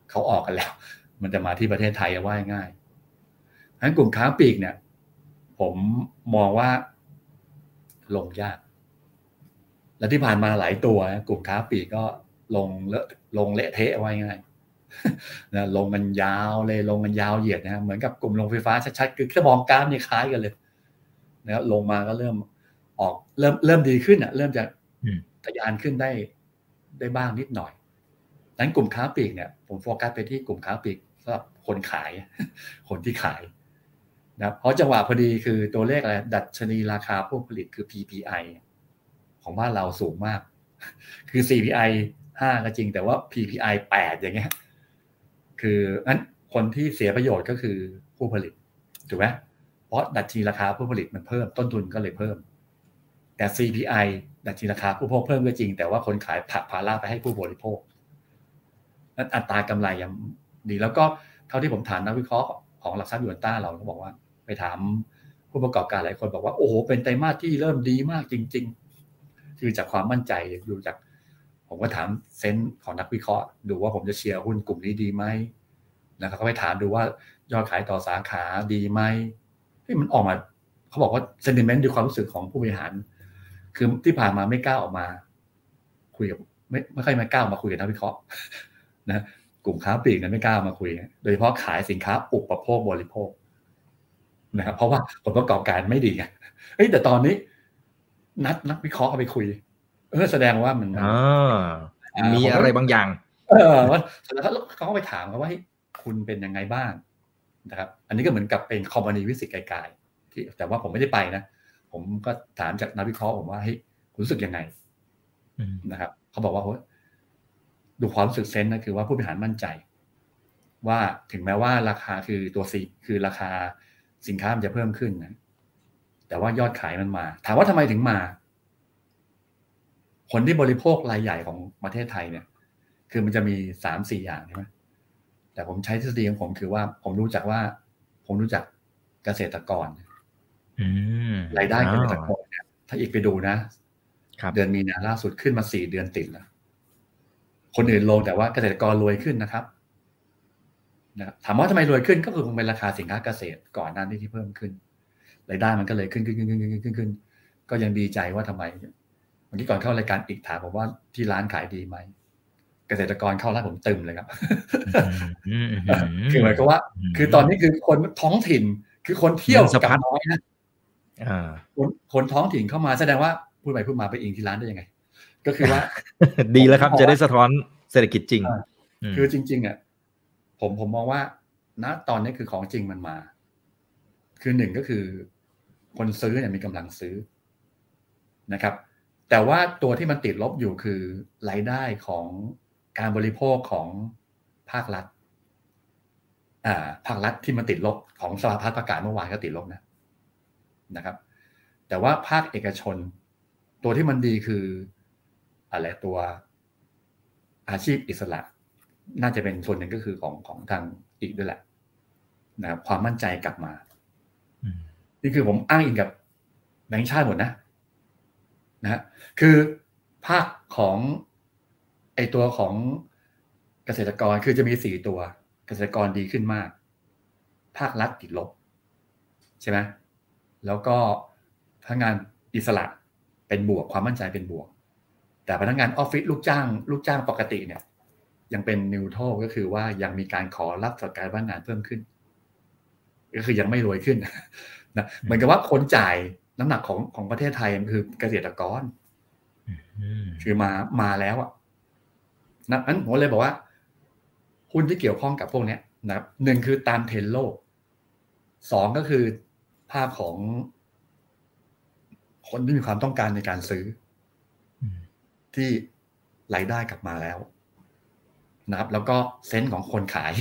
เขาออกกันแล้ว มันจะมาที่ประเทศไทยว่าง่ายทั้นกลุ่มค้าปลีกเนี่ย ผมมองว่าลงยาก และที่ผ่านมาหลายตัว กลุ่มค้าปลีกก็ลงเลอะลงเละเทะไว้ง่ายนะลงมันยาวเลยลงมันยาวเหยียดนะเหมือนกับกลุ่มลงไฟฟ้าชัดๆคือแค่มองกราฟนี่คล้ายกันเลยนะครับลงมาก็เริ่มออกเริ่มเริ่มดีขึ้นอะ เริ่มจะทะยานขึ้นได้ได้บ้างนิดหน่อย นั้นกลุ่มค้าปลีกเนี่ยผมโฟกัสไปที่กลุ่มค้าปลีกสำหรับคนขาย คนที่ขายนะเพราะจังหวะพอดีคือตัวเลขอะไรดัชนีราคาผู้ผลิตคือ PPI ของบ้านเราสูงมาก คือ CPI ห้าก็จริงแต่ว่า PPI แปดอย่างเงี้ย คืองั้นคนที่เสียประโยชน์ก็คือผู้ผลิตถูกไหมเพราะดัชนีราคาผู้ผลิตมันเพิ่มต้นทุนก็เลยเพิ่ม แต่ CPI ดัชนีราคาผู้บริโภคเพิ่มก็จริง แต่ว่าคนขายผักภาระไปให้ผู้บริโภค นั้นอัตรากำไรยังดีแล้วก็เท่าที่ผมถามนักวิเคราะห์ของหลักทรัพย์ยูนต้าเราก็บอกว่า ไปถามผู้ประกอบการหลายคนบอกว่าโอ้โหเป็นไตรมาสที่เริ่มดีมากจริง ๆ คือจากความมั่นใจดูจาก ผมก็ถามเซนส์ของนักวิเคราะห์ ดูว่าผมจะเชียร์หุ้นกลุ่มนี้ดีไหมนะครับก็ไปถามดูว่ายอดขายต่อสาขาดีไหมที่มันออกมาเขาบอกว่าเซนติเมนต์ดูความรู้สึกของผู้บริหาร คือที่ผ่านมาไม่กล้าออกมา คุยกับไม่ไม่ค่อยม่กล้ามาคุยกับนักวิเคราะห์ นะกลุ่มค้าปลีกนั้นไม่กล้ามาคุย โดยเฉพาะขายสินค้าอุปโภคบริโภคนะครับเพราะว่าผลประกอบการไม่ดีไงเฮ้ยแต่ตอนนี้ นัดนักวิเคราะห์เอาไปคุย เออแสดงว่ามันมีอะไรบางอย่าง เออว่าแล้วเขาก็ไปถามเขาว่าคุณเป็นยังไงบ้างนะครับ อันนี้ก็เหมือนกับเป็นคอมมานีวิสิตไกลๆที่แต่ว่าผมไม่ได้ไปนะ ผมก็ถามจากนักวิเคราะห์ผมว่าเฮ้ยคุณรู้สึกยังไงนะครับเขาบอกว่า ดูความรู้สึกเซนต์นะคือว่าผู้บริหารมั่นใจ ว่าถึงแม้ว่าราคาคือตัวซีคือราคาสินค้ามันจะเพิ่มขึ้นนะแต่ว่ายอดขายมันมา ถามว่าทำไมถึงมา คนที่บริโภครายใหญ่ของประเทศไทยเนี่ย คือมันจะมีสามสี่อย่างใช่ไหมแต่ผมใช้ทฤษฎีของผมคือว่าผมรู้จักว่า ผมรู้จักเกษตรกรรายได้เกษตรกรเนี่ยถ้าอีกไปดูนะเดือนมีนาล่าสุดขึ้นมาสี่เดือนติดแล้ว คนอื่นลงแต่ว่าเกษตรกรรวยขึ้นนะครับนะถามว่าทำไมรวยขึ้นก็คือคงเป็นราคาสินค้าเกษตรก่อนหน้านี้ที่เพิ่มขึ้นรายได้มันก็เลยขึ้นขึ้นขึ้นขึ้นขึ้นขึ้นขึ้นก็ยังดีใจว่าทำไมเมื่อกี้ก่อนเข้ารายการอีกถามผมว่าที่ร้านขายดีไหมเกษตรกรเข้าร้านผมตึมเลยครับคือหมายความว่า คือตอนนี้คือคนท้องถิ่น คือคนเที่ยวกับน้อยนะคนคนท้องถิ่นเข้ามาแสดงว่าพูดไปพูดมาไปอิงที่ร้านได้ยังไง ก็คือว่า ดีแล้วครับ จะได้สะท้อนเศรษฐกิจจริง คือจริง ๆอะผมผมมองว่าณตอนนี้คือของจริงมันมา คือหนึ่งก็คือ คนซื้อเนี่ยมีกำลังซื้อนะครับ แต่ว่าตัวที่มันติดลบอยู่คือรายได้ของการบริโภคของภาครัฐ อ่า ภาครัฐที่มันติดลบของสภาพัฒน์ประกาศเมื่อวานก็ติดลบนะนะครับ แต่ว่าภาคเอกชน ตัวที่มันดีคือ อะไรตัวอาชีพอิสระ น่าจะเป็นส่วนหนึ่งก็คือของของทางอีกด้วยแหละนะครับความมั่นใจกลับมานี่คือผมอ้างอิงกับแบงค์ชาติหมดนะนะคือภาคของไอตัวของเกษตรกรคือจะมีสี่ตัว เกษตรกรดีขึ้นมาก ภาครัฐติดลบ ใช่ไหมแล้วก็พนักงานอิสระเป็นบวกความมั่นใจเป็นบวก แต่พนักงานออฟฟิศลูกจ้างลูกจ้างปกติเนี่ย ยังเป็นนิวโทรก็คือว่ายังมีการขอรับสการว่างงานเพิ่มขึ้น ก็คือยังไม่รวยขึ้นนะเหมือนกับว่าคนจ่ายน้ำหนักของของประเทศไทยคือเกษตรกรคือมามาแล้วอะนั้นผมเลยบอกว่าหุ้นที่เกี่ยวข้องกับพวกนี้นะครับหนึ่งคือตามเทรนโลกสองก็คือภาพของคนที่มีความต้องการในการซื้อ ที่รายได้กลับมาแล้วนะครับ แล้วก็เซนส์ของคนขาย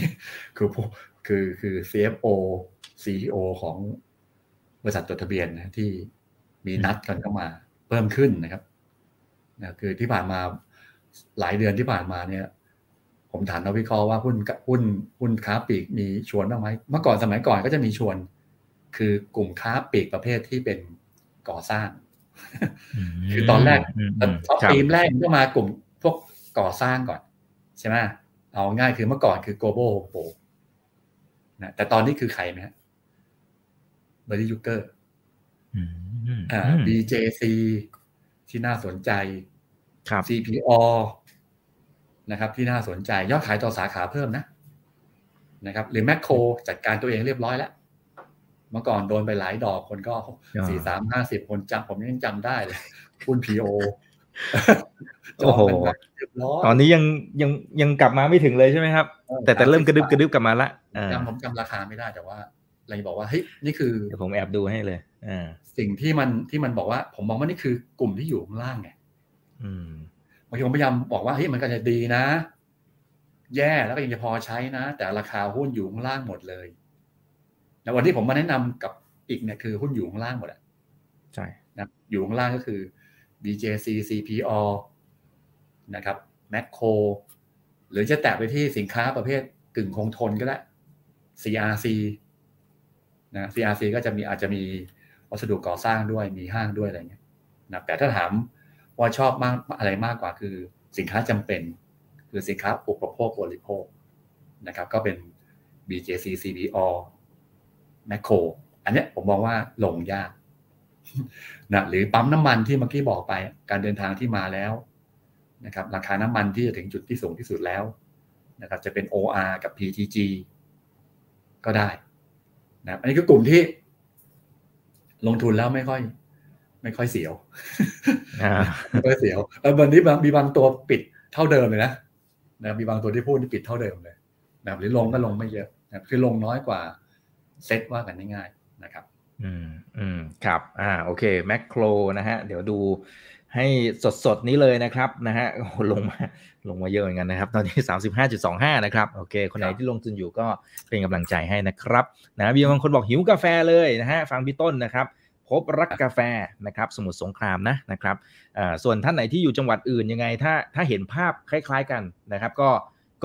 คือคือคือ CFO CEO ของบริษัทจดทะเบียนนะที่มีนัดกันเข้ามาเพิ่มขึ้นนะครับนะคือที่ผ่านมาหลายเดือนที่ผ่านมาเนี่ย ผมถามนักวิเคราะห์ว่าหุ้นหุ้นหุ้นค้าปลีกมีชวนบ้างไหมเมื่อก่อนสมัยก่อนก็จะมีชวน คือกลุ่มค้าปลีกประเภทที่เป็นก่อสร้าง คือตอนแรกท็อปทีมแรกก็มากลุ่มพวกก่อสร้างก่อน ใช่ไหมเอาง่ายคือเมื่อก่อนคือ global p o นะแต่ตอนนี้คือใครไหมฮะบริยูเกอร์อ่า BJC ที่น่าสนใจครับ CPO นะครับ ที่น่าสนใจยอดขายต่อสาขาเพิ่มนะ นะครับ หรือแมคโครจัดการตัวเองเรียบร้อยแล้ว เมื่อก่อนโดนไปหลายดอกคนก็สี่สามห้าสิบคนจำผมยังจำได้เลยคุณพีโอโอ้โหตอนนี้ยังยังยังกลับมาไม่ถึงเลยใช่ไหมครับ แต่แต่เริ่มกระดึบกระดึบกลับมาละจำผมจำราคาไม่ได้แต่ว่าอะไรบอกว่าเฮ้ยนี่คือผมแอบดูให้เลยอ่าสิ่งที่มันที่มันบอกว่า ผมมองว่านี่คือกลุ่มที่อยู่ข้างล่างไงบางทีผมพยายามบอกว่าเฮ้ยมันก็จะดีนะ แย่แล้วก็ยังจะพอใช้นะ แต่ราคาหุ้นอยู่ข้างล่างหมดเลย แล้ววันที่ผมมาแนะนำกับอีกเนี่ยคือหุ้นอยู่ข้างล่างหมดอะใช่นะอยู่ข้างล่างก็คือ BJC CPO นะครับ Macro หรือจะแตะไปที่สินค้าประเภทกึ่งคงทนก็ได้ CRC นะ CRC ก็จะมีอาจจะมีวัสดุก่อสร้างด้วยมีห้างด้วยอะไรเงี้ยนะแต่ถ้าถามว่าชอบมากอะไรมากกว่าคือสินค้าจำเป็น คือสินค้าอุปโภคบริโภคนะครับ ก็เป็น BJC CPO Macro อันนี้ผมมองว่าลงยากนะหรือปั๊มน้ำมันที่เมื่อกี้บอกไปการเดินทางที่มาแล้วนะครับราคาน้ำมันที่จะถึงจุดที่สูงที่สุดแล้วนะครับจะเป็น OR กับ PTG ก็ได้นะอันนี้คือกลุ่มที่ ลงทุนแล้วไม่ค่อย ไม่ค่อยเสียวไม่ค่อยเสียวเออวันนี้มีบางตัวปิดเท่าเดิมเลยนะนะมีบางตัวที่พูดที่ปิดเท่าเดิมเลยนะหรือลงก็ลงไม่เยอะนะคือลงน้อยกว่า เซ็ตว่ากันง่ายๆนะครับ อืมอืมครับ อ่า โอเค แมคโครนะฮะ เดี๋ยวดูให้สดๆนี้เลยนะครับนะฮะลงมาลงมาเยอะเหมือนกันนะครับ ตอนนี้ 35.25 นะครับ โอเค คนไหนที่ลงทุนอยู่ก็เป็นกำลังใจให้นะครับนะมีบางคนบอกหิวกาแฟเลยนะฮะฟังพี่ต้นนะครับ พบรักกาแฟนะครับ สมุทรสงครามนะนะครับอ่าส่วนท่านไหนที่อยู่จังหวัดอื่นยังไง ถ้าถ้าเห็นภาพคล้าย ๆกันนะครับ ก็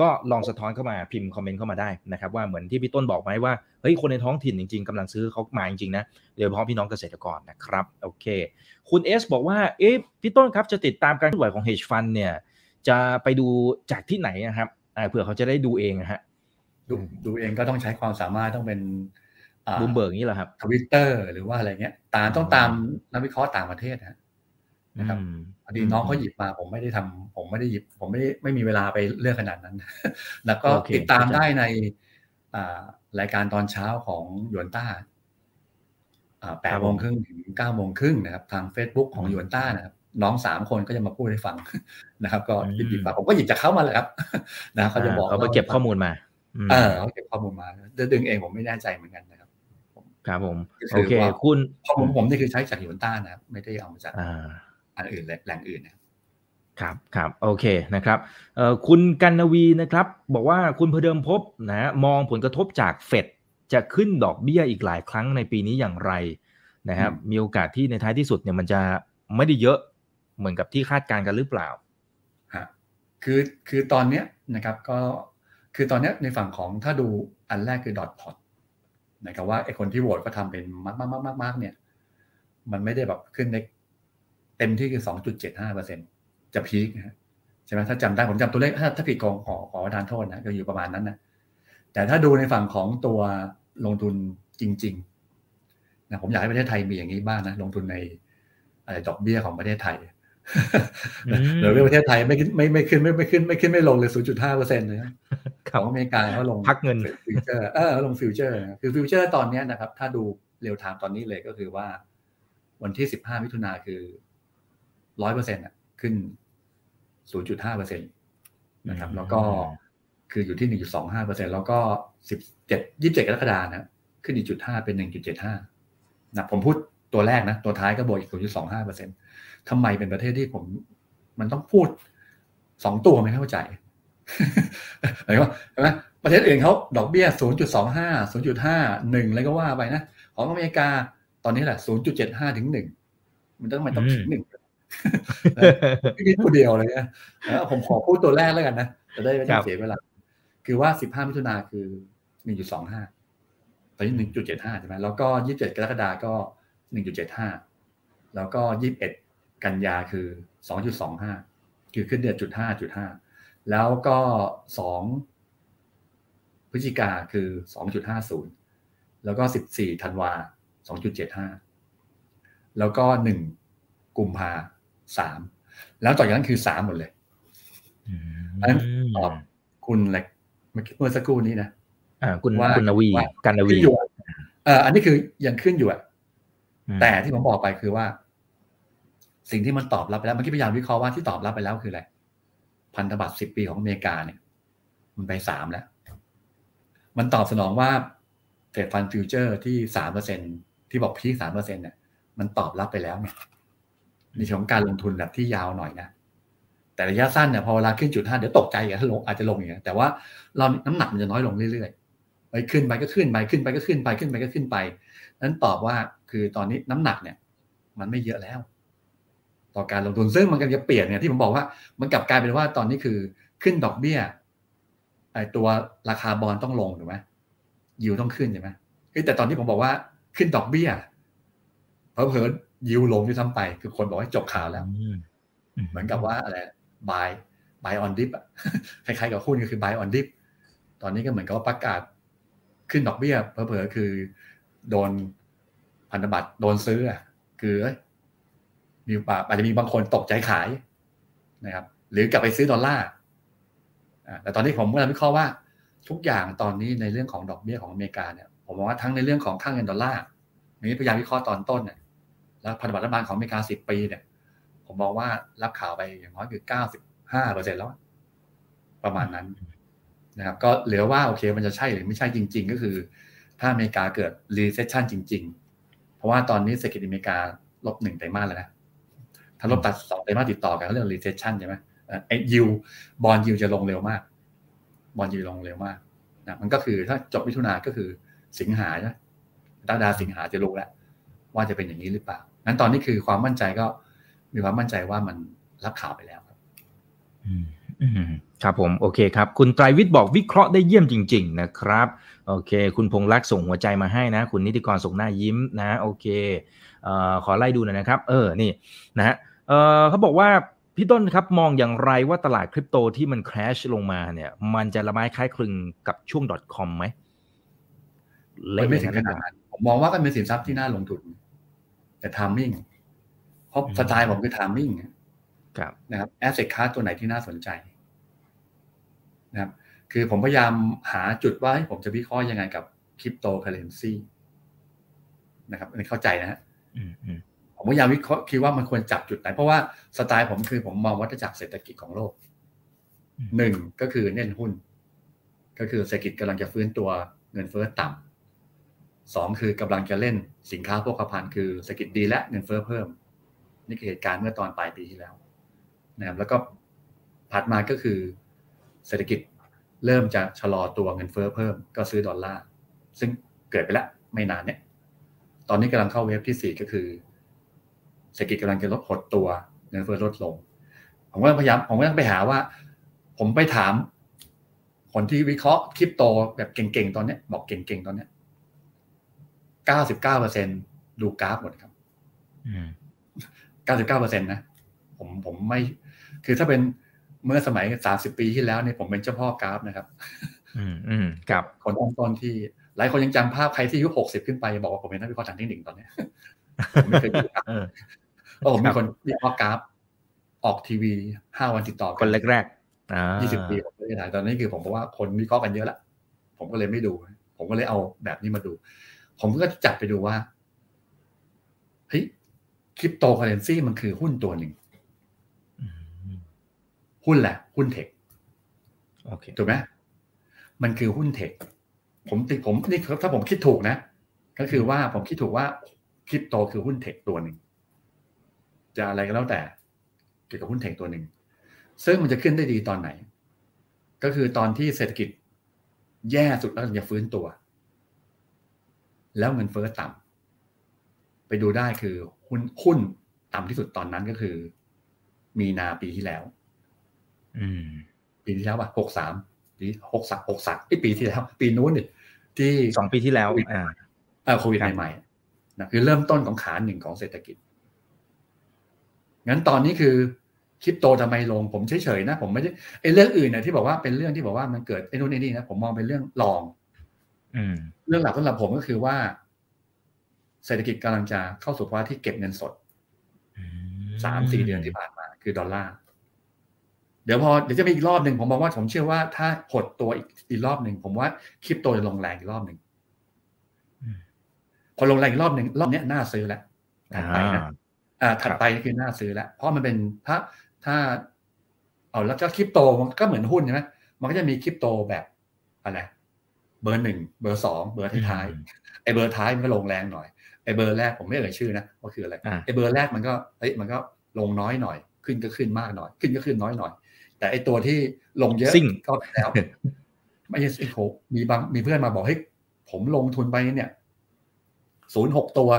ก็ลองสะท้อนเข้ามาพิมพ์คอมเมนต์เข้ามาได้นะครับว่าเหมือนที่พี่ต้นบอกไหมว่าเฮ้ยคนในท้องถิ่นจริง ๆกำลังซื้อเขามาจริงๆนะโดยเฉพาะพี่น้องเกษตรกรนะครับโอเค คุณเอสบอกว่าเอ๊ะพี่ต้นครับจะติดตามการเคลื่อนไหวของ hedge fund เนี่ยจะไปดูจากที่ไหนนะครับเผื่อเขาจะได้ดูเองฮะดูดูเองก็ต้องใช้ความสามารถต้องเป็นบูมเบิร์กนี่แหละครับทวิตเตอร์หรือว่าอะไรเงี้ยตามต้องตามนักวิเคราะห์ต่างประเทศ นะครับพอดีน้องเขาหยิบมาผมไม่ได้ทำผมไม่ได้หยิบ ผมไม่ไม่มีเวลาไปเลือกขนาดนั้น แล้วก็ติดตามได้ในรายการตอนเช้าของยวนต้าแปดโมงครึ่งถึงเก้าโมงครึ่งนะครับ ทาง Facebook ของยวนต้านะครับน้องสามคนก็จะมาพูดให้ฟังนะครับ ก็หยิบหยิบมาผมก็หยิบจากเขามาเลยครับนะเขาจะบอกเขาไปเก็บข้อมูลมาเออเขาเก็บข้อมูลมาดึงเองผมไม่แน่ใจเหมือนกันนะครับครับผมโอเค คุณข้อมูลผมนี่คือใช้จากยวนต้านะครับไม่ได้เอามาจากอั นอื่นแหล่งอื่นนะครับครับโอเคนะครับเอ่อคุณกันนวีนะครับ บอกว่าคุณพเดิมพบนะมองผลกระทบจากเฟดจะขึ้นดอกเบี้ยอีกหลายครั้งในปีนี้อย่างไรนะครับ มีโอกาสที่ในท้ายที่สุดเนี่ยมันจะไม่ได้เยอะเหมือนกับที่คาดการกันหรือเปล่าฮะคือคือตอนเนี้ยนะครับก็คือตอนเนี้ยในฝั่งของถ้าดูอันแรกคือดอทพอตนะครับว่าไอคนที่โหวตก็ทำเป็นมากมากมากมากเนี่ย มันไม่ได้แบบขึ้นใน เต็มที่คือสองจุดเจ็ดห้าเปอร์เซ็นจะพีคใช่ไหมถ้าจำได้ผมจำตัวเลขถ้าถ้าผิดกองขอขอประทานโทษนะก็อยู่ประมาณนั้นนะแต่ถ้าดูในฝั่งของตัวลงทุนจริงๆนะผมอยากให้ประเทศไทยมีอย่างนี้บ้างนะลงทุนในอะไรดอกเบี้ยของประเทศไทยหรือประเทศไทยไม่ไม่ไม่ขึ้นไม่ไม่ขึ้นไม่ขึ้นไม่ลงเลยศูนย์จุดห้าเปอร์เซ็นต์เลยของอเมริกาเขาลงพักเงินฟิวเจอร์เออลง future คือ future ตอนนี้นะครับ ถ้าดู real time ตอนนี้เลยก็คือว่า วันที่สิบห้ามิถุนาคือ ร้อยเปอร์เซ็นต์อะขึ้นศูนย์จุดห้าเปอร์เซ็นต์นะครับ แล้วก็คืออยู่ที่หนึ่งจุดสองห้าเปอร์เซ็นแล้วก็สิบเจ็ดยี่สิบเจ็ดกรกฎานะขึ้นอีกจุดห้าเป็นหนึ่งจุดเจ็ดห้านะผมพูดตัวแรกนะ ตัวท้ายก็บวกอีกศูนย์จุดสองห้าเปอร์เซ็นทำไมเป็นประเทศที่ผมมันต้องพูดสองตัวไม่เข้าใจเห็นไหมใช่ไหมประเทศอื่นเขาดอกเบี้ยศูนย์จุดสองห้าศูนย์จุดห้าหนึ่งอะไรก็ว่าไปนะ ของอเมริกาตอนนี้แหละศูนย์จุดเจ็ดห้าถึงหนึ่งมันต้องมันต้องถึงหนึ่ง ไม่คิดตัวเดียวเลยนะผมขอพูดตัวแรกแล้วกันนะจะได้ไม่ต้องเสียเวลา คือว่าสิบห้ามิถุนาคือหนึ่งจุดสองห้าตอนนี้หนึ่งจุดเจ็ดห้าใช่ไหมแล้วก็ยี่สิบเจ็ดกรกฎาก็หนึ่งจุดเจ็ดห้าแล้วก็ยี่สิบเอ็ดกันยาคือสองจุดสองห้าคือขึ้นเดือนจุดห้าจุดห้าแล้วก็สองพฤศจิกาคือสองจุดห้าศูนย์แล้วก็สิบสี่ธันวาสองจุดเจ็ดห้าแล้วก็หนึ่งกุมภา สามแล้วต่อจากนั้นคือสามหมดเลยอันนั้นตอบคุณอะไรเมื่อสักครู่นี้นะอ่าคุณคุณนวีกันนวีอยู่เอ่ออันนี้คือยังขึ้นอยู่อะแต่ที่ผมบอกไปคือว่า สิ่งที่มันตอบรับไปแล้วเมื่อกี้พยายามวิเคราะห์ว่าที่ตอบรับไปแล้วคืออะไรพันธบัตรสิบปีของอเมริกาเนี่ย มันไปสามแล้ว มันตอบสนองว่า Fed fund future ที่สามเปอร์เซ็นที่บอก peak สามเปอร์เซ็นเนี่ยมันตอบรับไปแล้วเนี่ย ในช่วงการลงทุนแบบที่ยาวหน่อยนะแต่ระยะสั้นเนี่ยพอเวลาขึ้นจุดห้าเดี๋ยวตกใจอย่างถ้าลงอาจจะลงอย่างเงี้ยแต่ว่าเราน้ำหนักมันจะน้อยลงเรื่อยๆไปขึ้นไปก็ขึ้นไปขึ้นไปก็ขึ้นไปขึ้นไปก็ขึ้นไปนั้นตอบว่าคือตอนนี้น้ำหนักเนี่ย มันไม่เยอะแล้ว ต่อการลงทุนซึ่งมันก็จะเปลี่ยนเนี่ยที่ผมบอกว่ามันกลับกลายเป็นว่าตอนนี้คือขึ้นดอกเบี้ยไอตัวราคาบอลต้องลงถูกไหมยิวต้องขึ้นใช่ไหมแต่ตอนที่ผมบอกว่าขึ้นดอกเบี้ยเพอเพอ ยิวลงด้วยซ้ำไป คือคนบอกว่าจบข่าวแล้ว เหมือนกับว่าอะไร buy buy on dip อะคล้ายๆกับหุ้นก็คือ buy on dip ตอนนี้ก็เหมือนกับว่าประกาศขึ้นดอกเบี้ยเพอเพอคือโดนพันธบัตรโดนซื้ออะคือมีอาจจะมีบางคนตกใจขายนะครับ หรือกลับไปซื้อดอลลาร์แต่ตอนนี้ผมกำลังวิเคราะห์ว่า ทุกอย่างตอนนี้ในเรื่องของดอกเบี้ยของอเมริกาเนี่ยผมมองว่าทั้งในเรื่องของค่างเงินดอลลาร์นี้พยายามวิเคราะห์ตอนต้นเนี่ย แล้วพันธบัตรรัฐบาลของอเมริกาสิบปีเนี่ย ผมมองว่ารับข่าวไปอย่างน้อยคือเก้าสิบห้าเปอร์เซ็นแล้ว ประมาณนั้นนะครับ ก็เหลือว่าโอเคมันจะใช่หรือไม่ใช่จริง ๆ ก็คือ ถ้าอเมริกาเกิด recession จริง ๆ เพราะว่าตอนนี้เศรษฐกิจอเมริกาลบหนึ่งไตรมาสแล้วนะถ้าลบตัดสองไตรมาสติดต่อกันเรื่อง recession ใช่ไหมไอ้ยิวบอลยิวจะลงเร็วมาก บอลยิวลงเร็วมากนะมันก็คือถ้าจบมิถุนาก็คือสิงหาใช่ไหมดาดาสิงหาจะรู้แล้วว่าจะเป็นอย่างนี้หรือเปล่า งั้นตอนนี้คือความมั่นใจก็มีความมั่นใจว่ามันรับข่าวไปแล้วครับครับผมโอเคครับ คุณไตรวิทย์บอกวิเคราะห์ได้เยี่ยมจริง ๆ นะครับ โอเค คุณพงษ์รักส่งหัวใจมาให้นะ คุณนิติกรส่งหน้ายิ้มนะโอเคอขอไล่ดูหน่อยนะครับ เออนี่นะฮะเขาบอกว่าพี่ต้นครับมองอย่างไรว่าตลาดคริปโตที่มัน crash ลงมาเนี่ย มันจะละม้ายคล้ายคลึงกับช่วง .com ไหมไม่ถึงขนาดนั้นผมมองว่าก็เป็นสินทรัพย์ที่น่าลงทุน แต่ timing เพราะสไตล์ผมคือ timing นะครับ asset class ตัวไหนที่น่าสนใจนะครับ คือผมพยายามหาจุดว่าผมจะวิเคราะห์ยังไงกับคริปโตเคอเรนซีนะครับอันนี้เข้าใจนะฮะผมพยายามวิเคราะห์คิดว่ามันควรจับจุดไหน เพราะว่าสไตล์ผมคือผมมองวัฏจักรเศรษฐกิจของโลกหนึ่งก็คือเน้นหุ้น ก็คือเศรษฐกิจกำลังจะฟื้นตัวเงินเฟ้อต่ำ สองคือกำลังจะเล่นสินค้าโภคภัณฑ์คือเศรษฐกิจดีและเงินเฟ้อเพิ่ม นี่คือเหตุการณ์เมื่อตอนปลายปีที่แล้วนะครับแล้วก็ถัดมาก็คือเศรษฐกิจเริ่มจะชะลอตัวเงินเฟ้อเพิ่ม ก็ซื้อดอลลาร์ซึ่งเกิดไปแล้วไม่นานเนี่ยตอนนี้กำลังเข้าเวฟที่สี่ก็คือเศรษฐกิจกำลังจะลดหดตัวเงินเฟ้อลดลง ผมก็พยายามผมก็ไปหาว่า ผมไปถามคนที่วิเคราะห์คริปโตแบบเก่งๆตอนนี้บอกเก่งๆตอนนี้ เก้าสิบเก้าเปอร์เซ็นดูกราฟหมดครับเก้าสิบเก้าเปอร์เซ็นต์นะ ผมผมไม่ คือถ้าเป็นเมื่อสมัยสามสิบปีที่แล้วเนี่ยผมเป็นเจ้าพ่อกราฟนะครับ อืมอืมครับคนต้นๆที่ หลายคนยังจำภาพใครที่อายุหกสิบขึ้นไปบอกว่าผมเป็นนักวิเคราะห์ทางเทคนิคตอนนี้ไม่เคยดูกราฟเพราะผมเป็นคนวิเคราะห์กราฟ ออกทีวีห้าวันติดต่อคนแรกๆยี่สิบปีผมไม่ได้ตอนนี้คือผมบอกว่าคนวิเคราะห์กันเยอะละผมก็เลยไม่ดู ผมก็เลยเอาแบบนี้มาดู ผมก็จับไปดูว่าเฮ้ยคริปโตเคอเรนซีมันคือหุ้นตัวหนึ่งหุ้นแหละ หุ้น tech ถูกไหมมันคือหุ้น tech สมมติผมนี่ถ้าผมคิดถูกนะ ก็คือว่าผมคิดถูกว่าคริปโตคือหุ้น tech ตัวหนึ่งจะอะไรก็แล้วแต่ เกี่ยวกับหุ้น tech ตัวหนึ่งซึ่งมันจะขึ้นได้ดีตอนไหน ก็คือตอนที่เศรษฐกิจแย่สุดแล้วจะฟื้นตัว แล้วเงินเฟ้อต่ำไปดูได้คือหุ้นหุ้นต่ำที่สุดตอนนั้นก็คือ มีนาปีที่แล้ว อืม ปีที่แล้วป่ะหกสามปีหกสักหกสักไอปีที่แล้ว ปีนู้นนี่ที่สองปีที่แล้ว อ่าโควิดใหม่ๆนะคือเริ่มต้นของขาหนึ่งของเศรษฐกิจ งั้นตอนนี้คือคริปโตทำไมลง ผมเฉยๆนะ ผมไม่ได้ไอ้เรื่องอื่นเนี่ยที่บอกว่าเป็นเรื่องที่บอกว่ามันเกิดไอ้นู่นไอ้นี่นะผมมองเป็นเรื่องรองอืม เรื่องหลักสำหรับผมก็คือว่า เศรษฐกิจกำลังจะเข้าสู่ภาวะที่เก็บเงินสดสามสี่เดือนที่ผ่านมา คือดอลลาร์เดี๋ยวพอเดี๋ยวจะมีอีกรอบหนึ่งผมบอกว่าผมเชื่อว่าถ้าหดตัวอีกอีกรอบหนึ่งผมว่าคริปโตจะลงแรงอีกรอบหนึ่งพอลงแรงอีกรอบหนึ่งรอบนี้น่าซื้อแล้วไปนะอ่าถัดไปคือน่าซื้อแล้วเพราะมันเป็นถ้าถ้า เอาแล้วก็คริปโตมันก็เหมือนหุ้นใช่ไหมมันก็จะมีคริปโตแบบอะไร เบอร์หนึ่งเบอร์สองเบอร์ท้ายไอเบอร์ท้ายมันก็ลงแรงหน่อยไอเบอร์แรกผมไม่เอ่ยชื่อนะว่าคืออะไรไอเบอร์แรกมันก็เฮ้ยมันก็ลงน้อยหน่อย ขึ้นก็ขึ้นมากหน่อย ขึ้นก็ขึ้นน้อยหน่อย แต่ไอตัวที่ลงเยอะก็ไปแล้วไม่ใช่โหมีบางมีเพื่อนมาบอกเฮ้ยผมลงทุนไปเนี่ยศูนย์หกตัว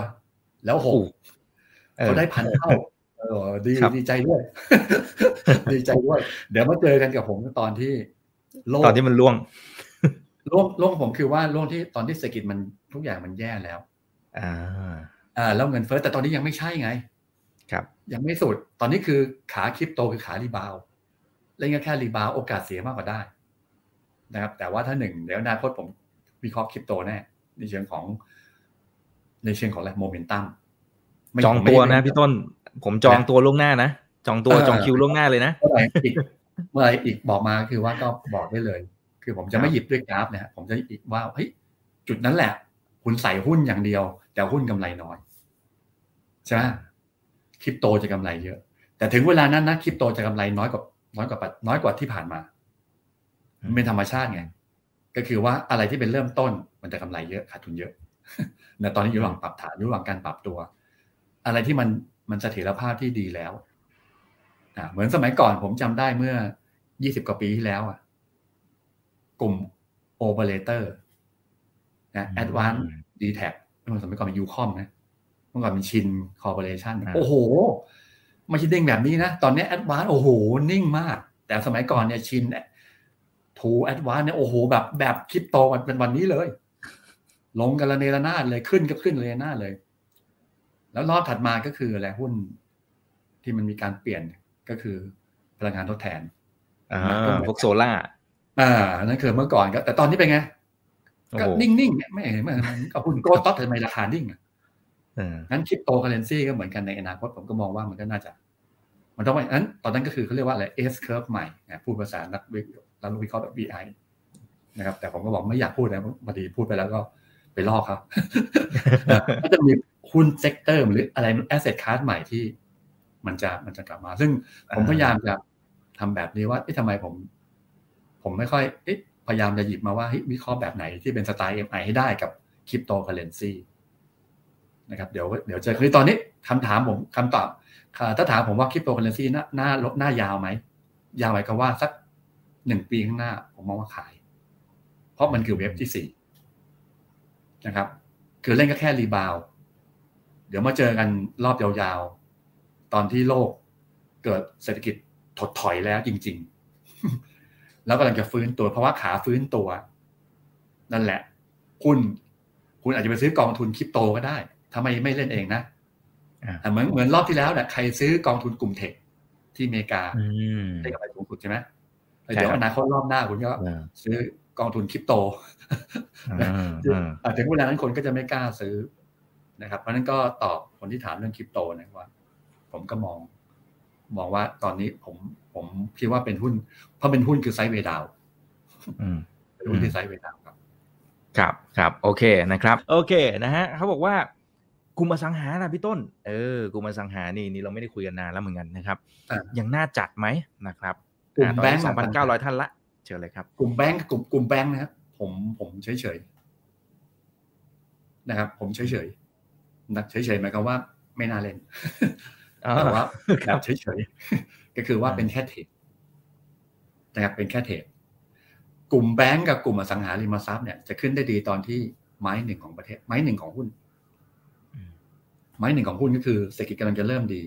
แล้วหกเขาได้พันเท่าเออดีดีใจด้วย ดีใจด้วย เดี๋ยวมาเจอกันกับผมตอนที่โลกตอนที่มันล่วง ล่วงล่วงผมคือว่าล่วงที่ตอนที่เศรษฐกิจมันทุกอย่างมันแย่แล้ว อ่า อ่า แล้วเงินเฟ้อแต่ตอนนี้ยังไม่ใช่ไง ครับ ยังไม่สุด ตอนนี้คือขาคริปโตคือขารีบาวเล่นแค่รีบาวโอกาสเสียมากกว่าได้ นะครับ แต่ว่าถ้าหนึ่งเดี๋ยวอนาคตผมวิเคราะห์คริปโตแน่ในเชิงของ ในเชิงของอะไรโมเมนตัมจองตัวนะพี่ต้น ผมจองตัวล่วงหน้านะจองตัวจองคิวล่วงหน้าเลยนะเมื่อไหร่อีกเมื่อไหร่อีกบอกมาคือว่าก็บอกได้เลย คือผมจะไม่หยิบด้วยกราฟนะผมจะอีกว่าเฮ้ยจุดนั้นแหละ คุณใส่หุ้นอย่างเดียว แต่หุ้นกำไรน้อยใช่ไหมคริปโตจะกำไรเยอะ แต่ถึงเวลานั้นนะคริปโตจะกำไรน้อยกว่าน้อยกว่าน้อยกว่าที่ผ่านมาเป็นธรรมชาติไงก็คือว่าอะไรที่เป็นเริ่มต้นมันจะกำไรเยอะขาดทุนเยอะในตอนนี้อยู่ระหว่างปรับฐานอยู่ระหว่างการปรับตัว อะไรที่มันมันเสถียรภาพที่ดีแล้วอ่าเหมือนสมัยก่อนผมจำได้เมื่อยี่สิบกว่าปีที่แล้วอะ กลุ่มโอเปอเรเตอร์นะแอดวานซ์ดีแทคเมื่อสมัยก่อนเป็นยูคอมนะเมื่อก่อนเป็นชินคอร์ปอเรชันโอ้โหไม่ใช่เด้งแบบนี้นะ ตอนนี้แอดวานซ์โอ้โห นิ่งมาก แต่สมัยก่อนเนี่ยชินทูแอดวานซ์เนี่ยโอ้โห แบบแบบคริปโตมันเป็นวันนี้เลย ลงกันระเนระนาดเลยขึ้นก็ขึ้นเลยนาดเลย แล้วรอบถัดมาก็คืออะไรหุ้นที่มันมีการเปลี่ยนก็คือพลังงานทดแทนอ่าพวกโซล่า อ่านั่นคือเมื่อก่อนก็แต่ตอนนี้เป็นไงก็นิ่งๆไม่เห็นมันก็หุ้น growth ทำไมราคานิ่งอะงั้นคริปโตเคอเรนซีก็เหมือนกันในอนาคตผมก็มองว่ามันก็น่าจะ มันต้องไปนั้นตอนนั้นก็คือเขาเรียกว่าอะไร S curve ใหม่พูดภาษานักวิเคราะห์แบบ VI นะครับ แต่ผมก็บอกไม่อยากพูดนะพอดีพูดไปแล้วก็ไปลอกครับก็จะมีหุ้น sector หรืออะไร asset class ใหม่ที่ มันจะมันจะกลับมา ซึ่งผมพยายามจะทำแบบนี้ว่าทำไมผม ผมไม่ค่อยพยายามจะหยิบมาว่าวิเคราะห์แบบไหนที่เป็นสไตล์ MI ให้ได้กับคริปโตเคอเรนซีนะครับเดี๋ยวเดี๋ยวเจอคือตอนนี้คำถามผมคำตอบถ้าถามผมว่าคริปโตเคอเรนซีหน้าหน้าลบหน้ายาวไหม ยาวไหมก็ว่าสักหนึ่งปีข้างหน้า ผมมองว่าขาย เพราะมันคือเว็บที่สี่นะครับ คือเล่นก็แค่รีบาวเดี๋ยวมาเจอกันรอบยาวๆ ตอนที่โลกเกิดเศรษฐกิจถดถอยแล้วจริง ๆ แล้วกำลังจะฟื้นตัว เพราะว่าขาฟื้นตัว นั่นแหละ คุณ คุณอาจจะไปซื้อกองทุนคริปโตก็ได้ทำไมไม่เล่นเองนะเหมือนเหมือนรอบที่แล้วเนี่ยใครซื้อกองทุนกลุ่มเทคที่อเมริกาได้กำไรสูงสุดใช่ไหมเดี๋ยวอนาคตรอบหน้าคุณก็ซื้อกองทุนคริปโตถึงเวลานั้นคนก็จะไม่กล้าซื้อนะครับ เพราะนั้นก็ตอบคนที่ถามเรื่องคริปโตนะว่า ผมก็มอง มองว่าตอนนี้ผมผมคิดว่าเป็นหุ้น เพราะเป็นหุ้นคือไซด์เวดาวเป็นหุ้นที่ไซด์เวดาวครับ ครับครับโอเคนะครับ โอเคนะฮะเขาบอกว่ากลุ่มอสังหานะพี่ต้น เออกลุ่มอสังหานี่นี่เราไม่ได้คุยกันนานแล้วเหมือนกันนะครับ ยังน่าจัดไหมนะครับกลุ่มแบงค์สองพันเก้าร้อยท่านละ เชิญเลยครับ กลุ่มแบงค์กลุ่มกลุ่มแบงค์นะครับผมผมเฉยเฉยนะครับ ผมเฉยเฉยนะเฉยเฉยหมายความว่าไม่น่าเล่นแต่ว่าแบบเฉยเฉยก็คือว่าเป็นแค่เทรด นะครับเป็นแค่เทรดกลุ่มแบงก์กับกลุ่มอสังหาริมทรัพย์เนี่ยจะขึ้นได้ดีตอนที่ไม้หนึ่งของประเทศ ไม้หนึ่งของหุ้น ไม้หนึ่งของหุ้นก็คือเศรษฐกิจกำลังจะเริ่มดี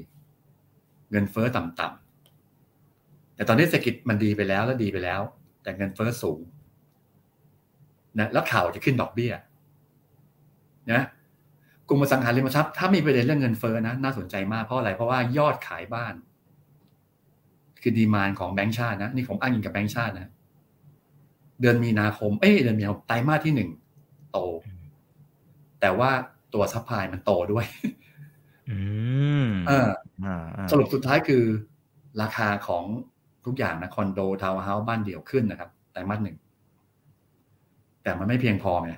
เงินเฟ้อต่ำๆแต่ตอนนี้เศรษฐกิจมันดีไปแล้วแล้วดีไปแล้ว แต่เงินเฟ้อสูงนะแล้วข่าวจะขึ้นดอกเบี้ยนะกลุ่มอสังหาริมทรัพย์ถ้ามีประเด็นเรื่องเงินเฟ้อนะน่าสนใจมากเพราะอะไรเพราะว่ายอดขายบ้าน คือ demand ของแบงก์ชาตินะ นี่ผมอ้างอิงกับแบงก์ชาตินะ เดือนมีนาคม เอ้เดือนมีนาคมไตรมาสที่หนึ่งโต แต่ว่าตัว supply มันโตด้วยสรุปสุดท้ายคือราคาของทุกอย่างนะคอนโดทาวน์เฮาส์บ้านเดี่ยวขึ้นนะครับไตรมาสหนึ่งแต่มันไม่เพียงพอไง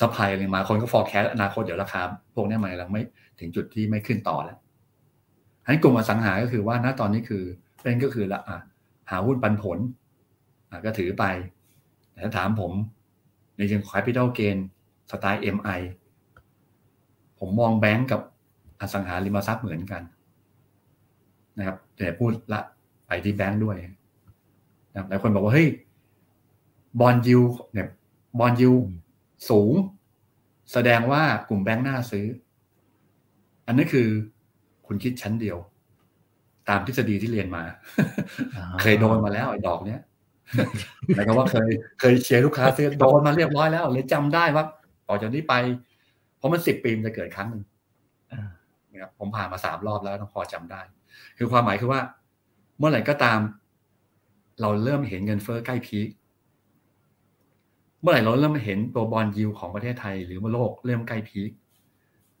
supply อะไรมาคนก็ forecast อนาคตเดี๋ยวราคาพวกนี้มันยังไม่ถึงจุดที่ไม่ขึ้นต่อแล้วให้กลุ่มอสังหาก็คือว่าณตอนนี้คือ เป็นก็คือละอะหาหุ้นปันผลอะก็ถือไปแต่ถ้าถามผมในเชิง capital gain สไตล์ MI ผมมองแบงก์กับอสังหาริมทรัพย์เหมือนกันนะครับแต่พูดละไปที่แบงค์ด้วยนะครับหลายคนบอกว่าเฮ้ยบอลยูเนี่ยบอลยูสูง แสดงว่ากลุ่มแบงค์น่าซื้อ อันนี้คือคุณคิดชั้นเดียว ตามทฤษฎีที่เรียนมา เคยโดนมาแล้วไอ้ดอกเนี้ยหมายความว่าเคยเคยเชียร์ลูกค้าซื้อโดนมาเรียบร้อยแล้วเลยจำได้ว่าต่อจากนี้ไป เพราะมันสิบปีมันจะเกิดครั้งหนึ่งนะครับผมผ่านมาสามรอบแล้วต้องพอจำได้ คือความหมายคือว่า เมื่อไหร่ก็ตาม เราเริ่มเห็นเงินเฟ้อใกล้พีคเมื่อไหร่เราเริ่มเห็นตัวบอลยิวของประเทศไทย หรือว่าโลกเริ่มใกล้พีค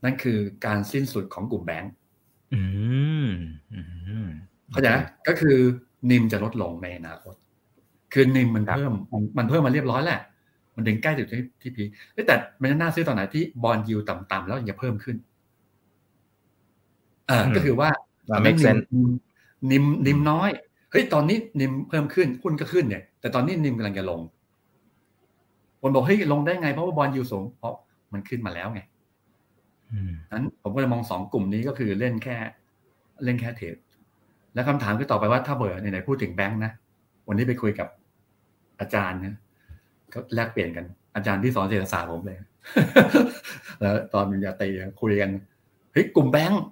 นั่นคือการสิ้นสุดของกลุ่มแบงก์ เข้าใจไหมก็คือนิมจะลดลงในอนาคต คือนิมมันเพิ่มมันเพิ่มมาเรียบร้อยแหละ มันถึงใกล้ถึงที่ที่พีแต่มันน่าซื้อตอนไหนที่บอลยิวต่ำๆแล้วยังเพิ่มขึ้นอ่าก็คือว่าไม่เซนนิมนิมน้อยเฮ้ยตอนนี้นิมเพิ่มขึ้นหุ้นก็ขึ้นเนี่ย แต่ตอนนี้นิมกำลังจะลงคนบอกเฮ้ยลงได้ไงเพราะว่าบอลยูสูงเพราะมันขึ้นมาแล้วไง นั้นผมก็เลยมองสองกลุ่มนี้ก็คือเล่นแค่ เล่นแค่เทรดแล้วคำถามก็ต่อไปว่าถ้าเบอร์ไหนพูดถึงแบงค์นะ วันนี้ไปคุยกับอาจารย์นะก็แลกเปลี่ยนกันอาจารย์ที่สอนเศรษฐศาสตร์ผมเลย แล้วตอนมิญญาตีคุยกันเฮ้ยกลุ่มแบงค์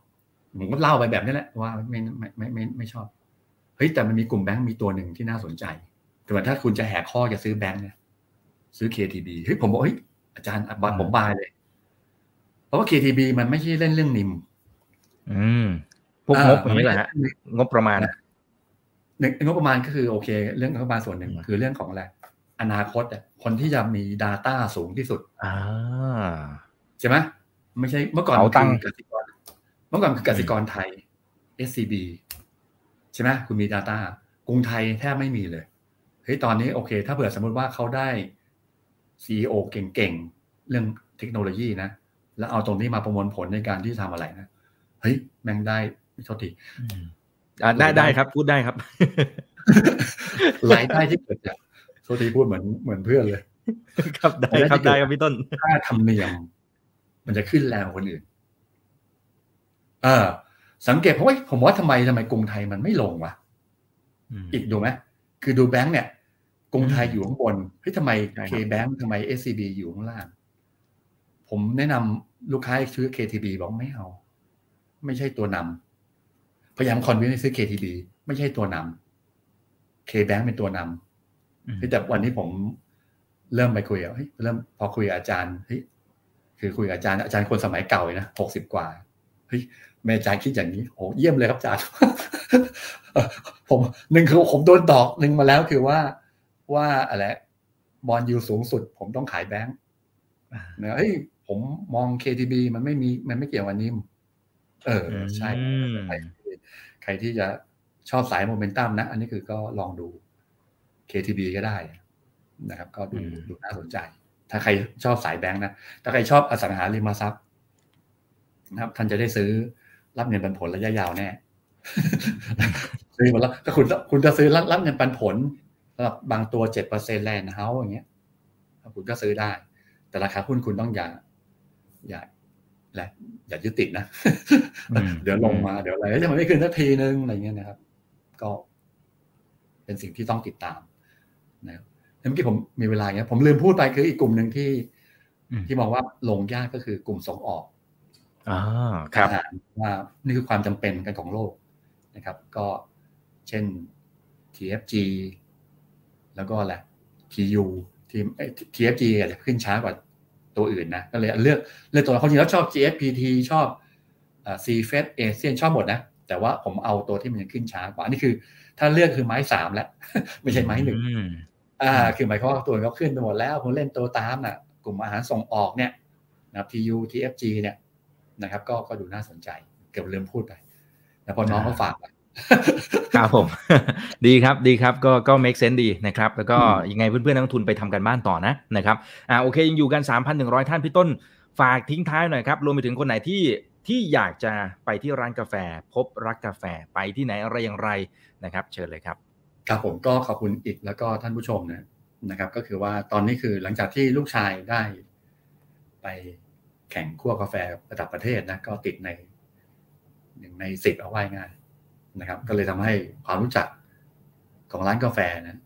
ผมก็เล่าไปแบบนี้แหละว่าไม่ไม่ไม่ไม่ไม่ชอบเฮ้ยแต่มันมีกลุ่มแบงค์มีตัวหนึ่งที่น่าสนใจ แต่ว่าถ้าคุณจะแหกข้อจะซื้อแบงค์เนี่ยซื้อ KTB เฮ้ยผมบอกเฮ้ยอาจารย์ผมบายเลย เพราะว่า KTB มันไม่ใช่เล่นเรื่องนิม อืมพวกงบอย่างนี้แหละฮะงบประมาณหนึ่งงบประมาณก็คือโอเค เรื่องงบประมาณส่วนหนึ่งคือเรื่องของอะไรอนาคตอะคนที่จะมี Data สูงที่สุดอ่าใช่ไหมไม่ใช่เมื่อก่อนคือกสิกรเมื่อก่อนคือกสิกรไทย SCB ใช่ไหมคุณมี Data กรุงไทยแทบไม่มีเลยเฮ้ยตอนนี้โอเค ถ้าเผื่อสมมติว่าเขาได้ซีอเก่งๆ เรื่องเทคโนโลยีนะ แล้วเอาตรงนี้มาประมวลผลในการที่ทำอะไรนะเฮ้ยแม่งได้ไม่โทษทีได้ได้ครับ พูดได้ครับรายได้ที่เกิดจากโทษทีพูดเหมือนเหมือนเพื่อนเลย ครับได้ครับได้ครับพี่ต้นค่าธรรมเนียม มันจะขึ้นแรงคนอื่น เออ สังเกตเพราะว่าผมว่าทำไมทำไมกรุงไทยมันไม่ลงวะอีกดูไหมคือดูแบงค์เนี่ยกรุงไทยอยู่ข้างบนเฮ้ยทำไมเคแบงค์ทำไมเอสซีบีอยู่ข้างล่าง ผมแนะนำลูกค้าซื้อ KTB บอกไม่เอา ไม่ใช่ตัวนำพยายามคอนวินให้ซื้อ KTB ไม่ใช่ตัวนำเคแบงค์เป็นตัวนำแต่วันนี้ผมเริ่มไปคุยเฮ้ยเริ่มพอคุยกับอาจารย์เฮ้ยคือคุยกับอาจารย์อาจารย์คนสมัยเก่าเลยนะหกสิบกว่าเฮ้ยแม่อาจารย์คิดอย่างนี้โอ้เยี่ยมเลยครับอาจารย์ ผมหนึ่งคือผมโดนดอกหนึ่งมาแล้วคือว่าว่าอะไรบอลยูสูงสุด ผมต้องขายแบงค์นะเฮ้ย ผมมอง KTB มันไม่มี มันไม่เกี่ยวกับนิมเออ ใช่ ใครที่จะชอบสายโมเมนตัมนะ อันนี้คือก็ลองดู KTB ก็ได้นะครับ ก็ดูดูน่าสนใจ ถ้าใครชอบสายแบงค์นะ ถ้าใครชอบอสังหาริมทรัพย์นะครับ ท่านจะได้ซื้อรับเงินปันผลระยะยาวแน่ซื้อมาแล้วก็คุณคุณจะซื้อรับรับเงินปันผลำหรับบางตัวเจ็ดเปอร์เซ็นต์แลนด์เฮาส์อย่างเงี้ยคุณก็ซื้อได้ แต่ราคาหุ้นคุณต้องอย่า อย่าแหละอย่ายึดติดนะ เดี๋ยวลงมาเดี๋ยวอะไรจะมันไม่ขึ้นสักทีนึงอะไรเงี้ยนะครับ ก็เป็นสิ่งที่ต้องติดตามนะครับเมื่อกี้ผมมีเวลาเงี้ยผมลืมพูดไปคืออีกกลุ่มหนึ่งที่ที่มองว่าลงยากก็คือกลุ่มส่งออกอ่าครับว่านี่คือความจำเป็นกันของโลกนะครับ ก็เช่น TFG แล้วก็แหละ TU ทีม TFG อาจจะขึ้นช้ากว่า ตัวอื่นนะก็เลยเลือกเลือกตัวเขาจริงแล้วชอบ GFPT ชอบ c f e d เอเซียนชอบหมดนะ แต่ว่าผมเอาตัวที่มันขึ้นช้ากว่าอันนี้คือ ถ้าเลือกคือไม้สามแล้ว ไม่ใช่ไม้หนึ่งอ่า คือหมายความว่าตัวเขาขึ้นไปหมดแล้วผมเล่นตัวตามน่ะ กลุ่มอาหารส่งออกเนี่ยนะ TU TFG เนี่ยนะครับ ก็ก็ดูน่าสนใจ เกือบลืมพูดไปแต่พอน้องเขาฝาก ครับผม ดีครับดีครับก็ก็ make sense ดีนะครับ แล้วก็ยังไงเพื่อนๆนักทุนไปทำกันบ้านต่อนะนะครับอ่าโอเคยังอยู่กัน 3,100 ท่านพี่ต้นฝากทิ้งท้ายหน่อยครับ รวมไปถึงคนไหนที่ที่อยากจะไปที่ร้านกาแฟ พบรักกาแฟไปที่ไหนอะไรอย่างไรนะครับ เชิญเลยครับครับผมก็ขอบคุณอีกแล้วก็ท่านผู้ชมนะนะครับ ก็คือว่าตอนนี้คือหลังจากที่ลูกชายได้ไปแข่งขั้วกาแฟระดับประเทศนะก็ติดในหนึ่งในสิบเอาไว้ง่าย นะครับ ก็เลยทำให้ความรู้จักของร้านกาแฟนะ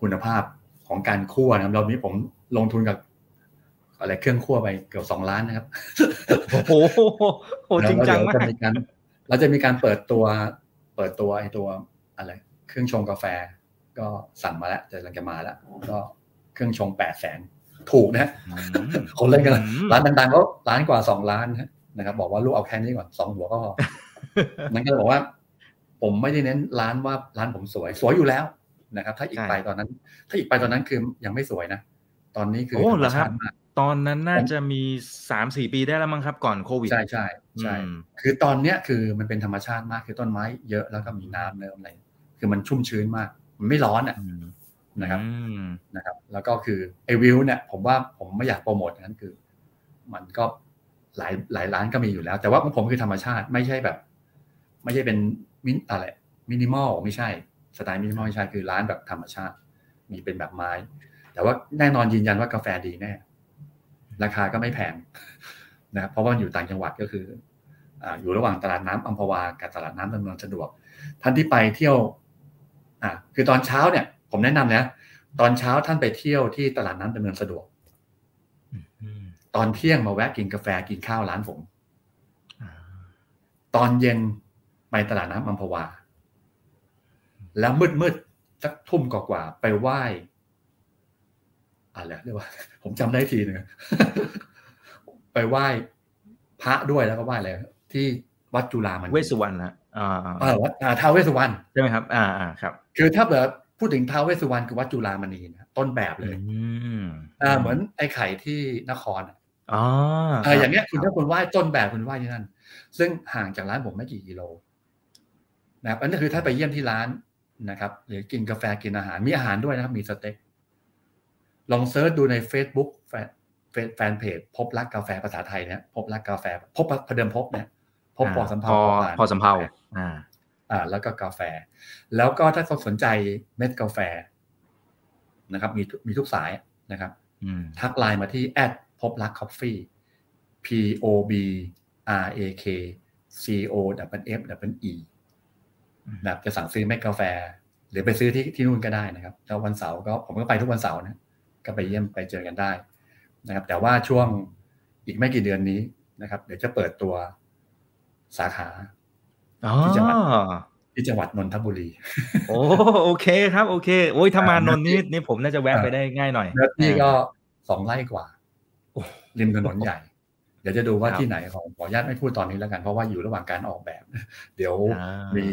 คุณภาพของการคั่วนะครับเรานี้ผมลงทุนกับอะไรเครื่องคั่วไปเกือบสองล้านนะครับ โอ้โหโหจริงจังมากจะมีการเราจะมีการเปิดตัว เปิดตัวไอ้ตัวอะไร เครื่องชงกาแฟ ก็สั่งมาแล้วจะกำลังจะมาแล้ว ก็เครื่องชงแปดแสนถูกนะคนเล่นกันร้านดังๆก็ร้านกว่าสองล้านนะครับ บอกว่าลูกเอาแค่นี้ก่อนสองหัวก็พอนั่นก็บอกว่า ผมไม่ได้เน้นร้านว่าร้านผมสวย สวยอยู่แล้วนะครับ ถ้าอีกไปตอนนั้น ถ้าอีกไปตอนนั้นคือยังไม่สวยนะ ตอนนี้คือโอ้เหรอครับตอนนั้นน่าจะมีสามสี่ปีได้แล้วมั้งครับ ก่อนโควิด ใช่ใช่ใช่คือตอนเนี้ยคือมันเป็นธรรมชาติมากคือต้นไม้เยอะแล้วก็มีน้ำเนิมอะไรคือมันชุ่มชื้นมาก มันไม่ร้อนอะนะครับนะครับ แล้วก็คือไอวิวเนี่ยผมว่าผมไม่อยากโปรโมทนั้นคือ มันก็หลายหลายร้านก็มีอยู่แล้ว แต่ว่าของผมคือธรรมชาติไม่ใช่แบบ ไม่ใช่เป็น มินอะไรมินิมอลไม่ใช่สไตล์มินิมอลไม่ใช่คือร้านแบบธรรมชาติ มีเป็นแบบไม้ แต่ว่าแน่นอนยืนยันว่ากาแฟดีแน่ ราคาก็ไม่แพงนะครับเพราะว่าอยู่ต่างจังหวัดก็คืออยู่ระหว่างตลาดน้ำอัมพวากับตลาดน้ำดำเนินสะดวก ท่านที่ไปเที่ยวอ่าคือตอนเช้าเนี่ย ผมแนะนำนะตอนเช้าท่านไปเที่ยวที่ตลาดน้ำดำเนินสะดวกตอนเที่ยงมาแวะกินกาแฟกินข้าวร้านผม ตอนเย็น ไปตลาดน้ำอัมพวา แล้วมืดมืดสักทุ่มกว่าไปไหว้อะไรเรียกว่า ผมจำได้ทีนึงไปไหว้พระด้วยแล้วก็ไหว้อะไรที่วัดจุฬามันเวสุวรรณนะอ่าวัดท้าวเวสุวรรณใช่ไหมครับ อ่าอ่าครับ คือถ้าแบบพูดถึงท้าวเวสุวรรณคือวัดจุฬามณีนะต้นแบบเลยอ่าเหมือนไอ้ไข่ที่นครอ๋ออย่างเงี้ยคุณถ้าคุณไหว้ต้นแบบคุณไหว้ที่นั่น ซึ่งห่างจากร้านผมไม่กี่กิโล นะครับอันนี้คือถ้าไปเยี่ยมที่ร้านนะครับ หรือกินกาแฟกินอาหารมีอาหารด้วยนะครับ มีสเต็กลองเซิร์ชดูใน Facebook แฟนแฟนเพจพบรักกาแฟภาษาไทยเนี่ยพบรักกาแฟ พบพเดิมพบเนี่ยพบพอสัมภาพอสัมภาอ่า อ่า แล้วก็กาแฟ แล้วก็ถ้าสนใจเม็ดกาแฟนะครับ มีมีทุกสายนะครับทักไลน์มาที่แอดพบรักคอฟฟี่ P O B R A K C O W F W E แบบจะสั่งซื้อเม็ดกาแฟ หรือไปซื้อที่ที่นู่นก็ได้นะครับแล้ววันเสาร์ก็ผมก็ไปทุกวันเสาร์นะก็ไปเยี่ยมไปเจอกันได้นะครับ แต่ว่าช่วงอีกไม่กี่เดือนนี้นะครับ เดี๋ยวจะเปิดตัวสาขาที่จังหวัดที่จังหวัดนนทบุรี โอ้โอเคครับ โอเคโอ้ยถ้ามานนนี่นี่ผมน่าจะแวะไปได้ง่ายหน่อยนี่ก็สองไร่กว่าริมถนนใหญ่เดี๋ยวจะดูว่าที่ไหนของขออนุญาตไม่พูดตอนนี้แล้วกัน เพราะว่าอยู่ระหว่างการออกแบบ เดี๋ยวมี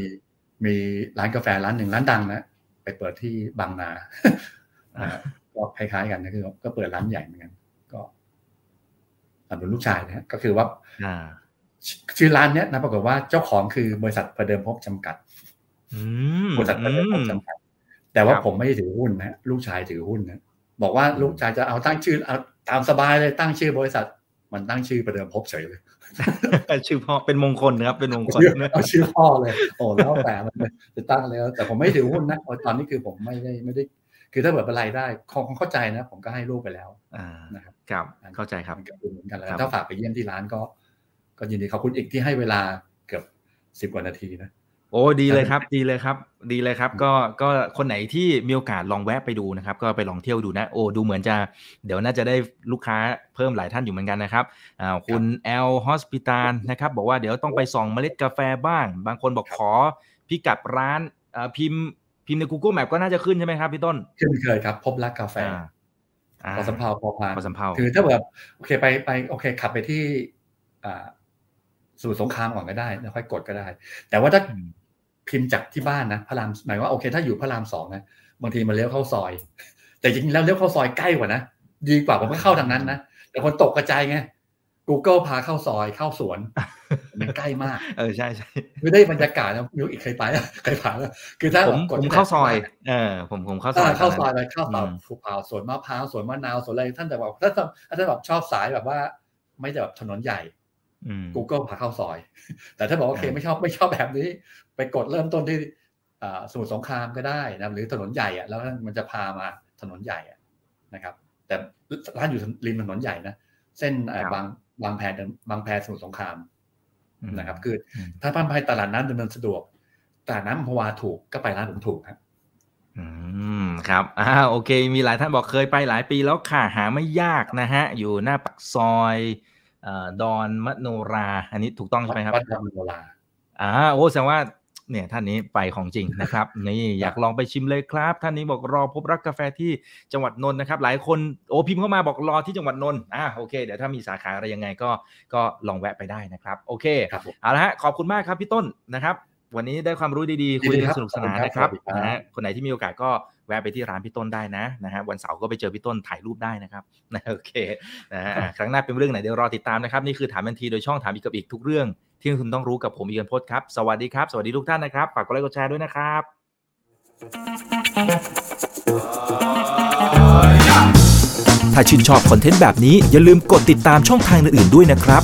มีร้านกาแฟร้านหนึ่งร้านดังนะไปเปิดที่บางนาก็คล้ายๆกันนะคือก็เปิดร้านใหญ่เหมือนกัน ก็สำหรับลูกชายนะก็คือว่าชื่อร้านเนี้ยนะปรากฏว่าเจ้าของคือบริษัทประเดิมพบจำกัดบริษัทประเดิมพบจำกัด แต่ว่าผมไม่ถือหุ้นนะลูกชายถือหุ้นนะบอกว่าลูกชายจะเอาตั้งชื่อเอาตามสบายเลยตั้งชื่อบริษัท มันตั้งชื่อประเดิมพบเฉยเลย ชื่อพ่อเป็นมงคลนะครับเป็นมงคลเอาชื่อพ่อเลย โอ้แล้วแต่มันจะตั้งเลยแต่ผมไม่ถือหุ้นนะตอนนี้คือผมไม่ได้ไม่ได้ คือถ้าเปิดเป็นรายได้คงเข้าใจนะ ผมก็ให้ลูกไปแล้วนะครับครับเข้าใจครับเหมือนกันแล้วถ้าฝากไปเยี่ยมที่ร้านก็ ก็ยินดีขอบคุณอีกที่ให้เวลาเกือบสิบกว่านาทีนะ โอ้ดีเลยครับ ดีเลยครับ ดีเลยครับ ก็ก็คนไหนที่มีโอกาสลองแวะไปดูนะครับ ก็ไปลองเที่ยวดูนะ โอ้ดูเหมือนจะเดี๋ยวน่าจะได้ลูกค้าเพิ่มหลายท่านอยู่เหมือนกันนะครับอ่าคุณแอลฮอสพิตาลนะครับ บอกว่าเดี๋ยวต้องไปส่องเมล็ดกาแฟบ้าง บางคนบอกขอพิกัดร้านพิมพ์พิมพ์ใน Google Map ก็น่าจะขึ้นใช่ไหมครับพี่ต้น ขึ้นเคยครับ พบรักกาแฟพอสัมภาพอพาพอสัมภาคือถ้าแบบโอเคไปไปโอเคขับไปที่อ่าสู่สงครามก่อนก็ได้แล้วค่อยกดก็ได้ แต่ว่าถ้า พิมพ์จากที่บ้านนะพระรามหมายว่าโอเค ถ้าอยู่พระรามสองนะบางทีมันเลี้ยวเข้าซอย แต่จริงๆแล้วเลี้ยวเข้าซอยใกล้กว่านะดีกว่าผมก็เข้าทางนั้นนะแต่คนตกกระจายไง Google พาเข้าซอยเข้าสวน มันใกล้มาก เออใช่ใช่คือได้บรรยากาศนะมิวอีกเคยไปเคยผ่านคือถ้าผมผมเข้าซอยเออผมผมเข้าซอยเข้าซอยไปเข้าซอยภูเขาสวนมะพร้าวสวนมะนาวสวนอะไรท่านแต่บอกถ้าถ้าท่านแบบชอบสายแบบว่า ไม่แบบถนนใหญ่ Google พาเข้าซอย แต่ถ้าบอกโอเคไม่ชอบไม่ชอบแบบนี้ ไปกดเริ่มต้นที่สมุทรสงครามก็ได้นะหรือถนนใหญ่อะแล้วมันจะพามาถนนใหญ่นะครับ แต่ร้านอยู่ริมถนนใหญ่นะเส้นบางบางแพรบางแพรสมุทรสงครามนะครับ คือถ้าพันไปตลาดน้ำดำเนินสะดวกตลาดน้ำอัมพวาถูกก็ไปร้านผมถูกครับอืมครับอ่าโอเค มีหลายท่านบอกเคยไปหลายปีแล้วค่ะหาไม่ยากนะฮะ อยู่หน้าปักซอยเอ่อ ดอนมโนรา อันนี้ถูกต้องใช่ไหมครับวัดดอนมโนราอ่าโอ้แสดงว่าเนี่ยท่านนี้ไปของจริงนะครับนี่อยากลองไปชิมเลยครับ ท่านนี้บอกรอพบรักกาแฟที่จังหวัดนนท์นะครับ หลายคนโอ้พิมพ์เข้ามาบอกรอที่จังหวัดนนท์อ่าโอเคเดี๋ยวถ้ามีสาขาอะไรยังไงก็ก็ลองแวะไปได้นะครับโอเคครับผมเอาละฮะขอบคุณมากครับพี่ต้นนะครับ วันนี้ได้ความรู้ดีๆคุยยินดีกันครับสนุกสนานขอบคุณนะครับครับนะฮะคนไหนที่มีโอกาสก็ แวะไปที่ร้านพี่ต้นได้นะนะฮะวันเสาร์ก็ไปเจอพี่ต้นถ่ายรูปได้นะครับนะโอเคนะฮะครั้งหน้าเป็นเรื่องไหนเดี๋ยวรอติดตามนะครับนี่คือถามทันทีโดยช่องถามอีกกับอีกทุกเรื่องที่คุณต้องรู้กับผมอีกนพจน์ครับสวัสดีครับ สวัสดีทุกท่านนะครับฝากกดไลค์กดแชร์ด้วยนะครับ ถ้าชื่นชอบคอนเทนต์แบบนี้อย่าลืมกดติดตามช่องทางอื่นๆด้วยนะครับ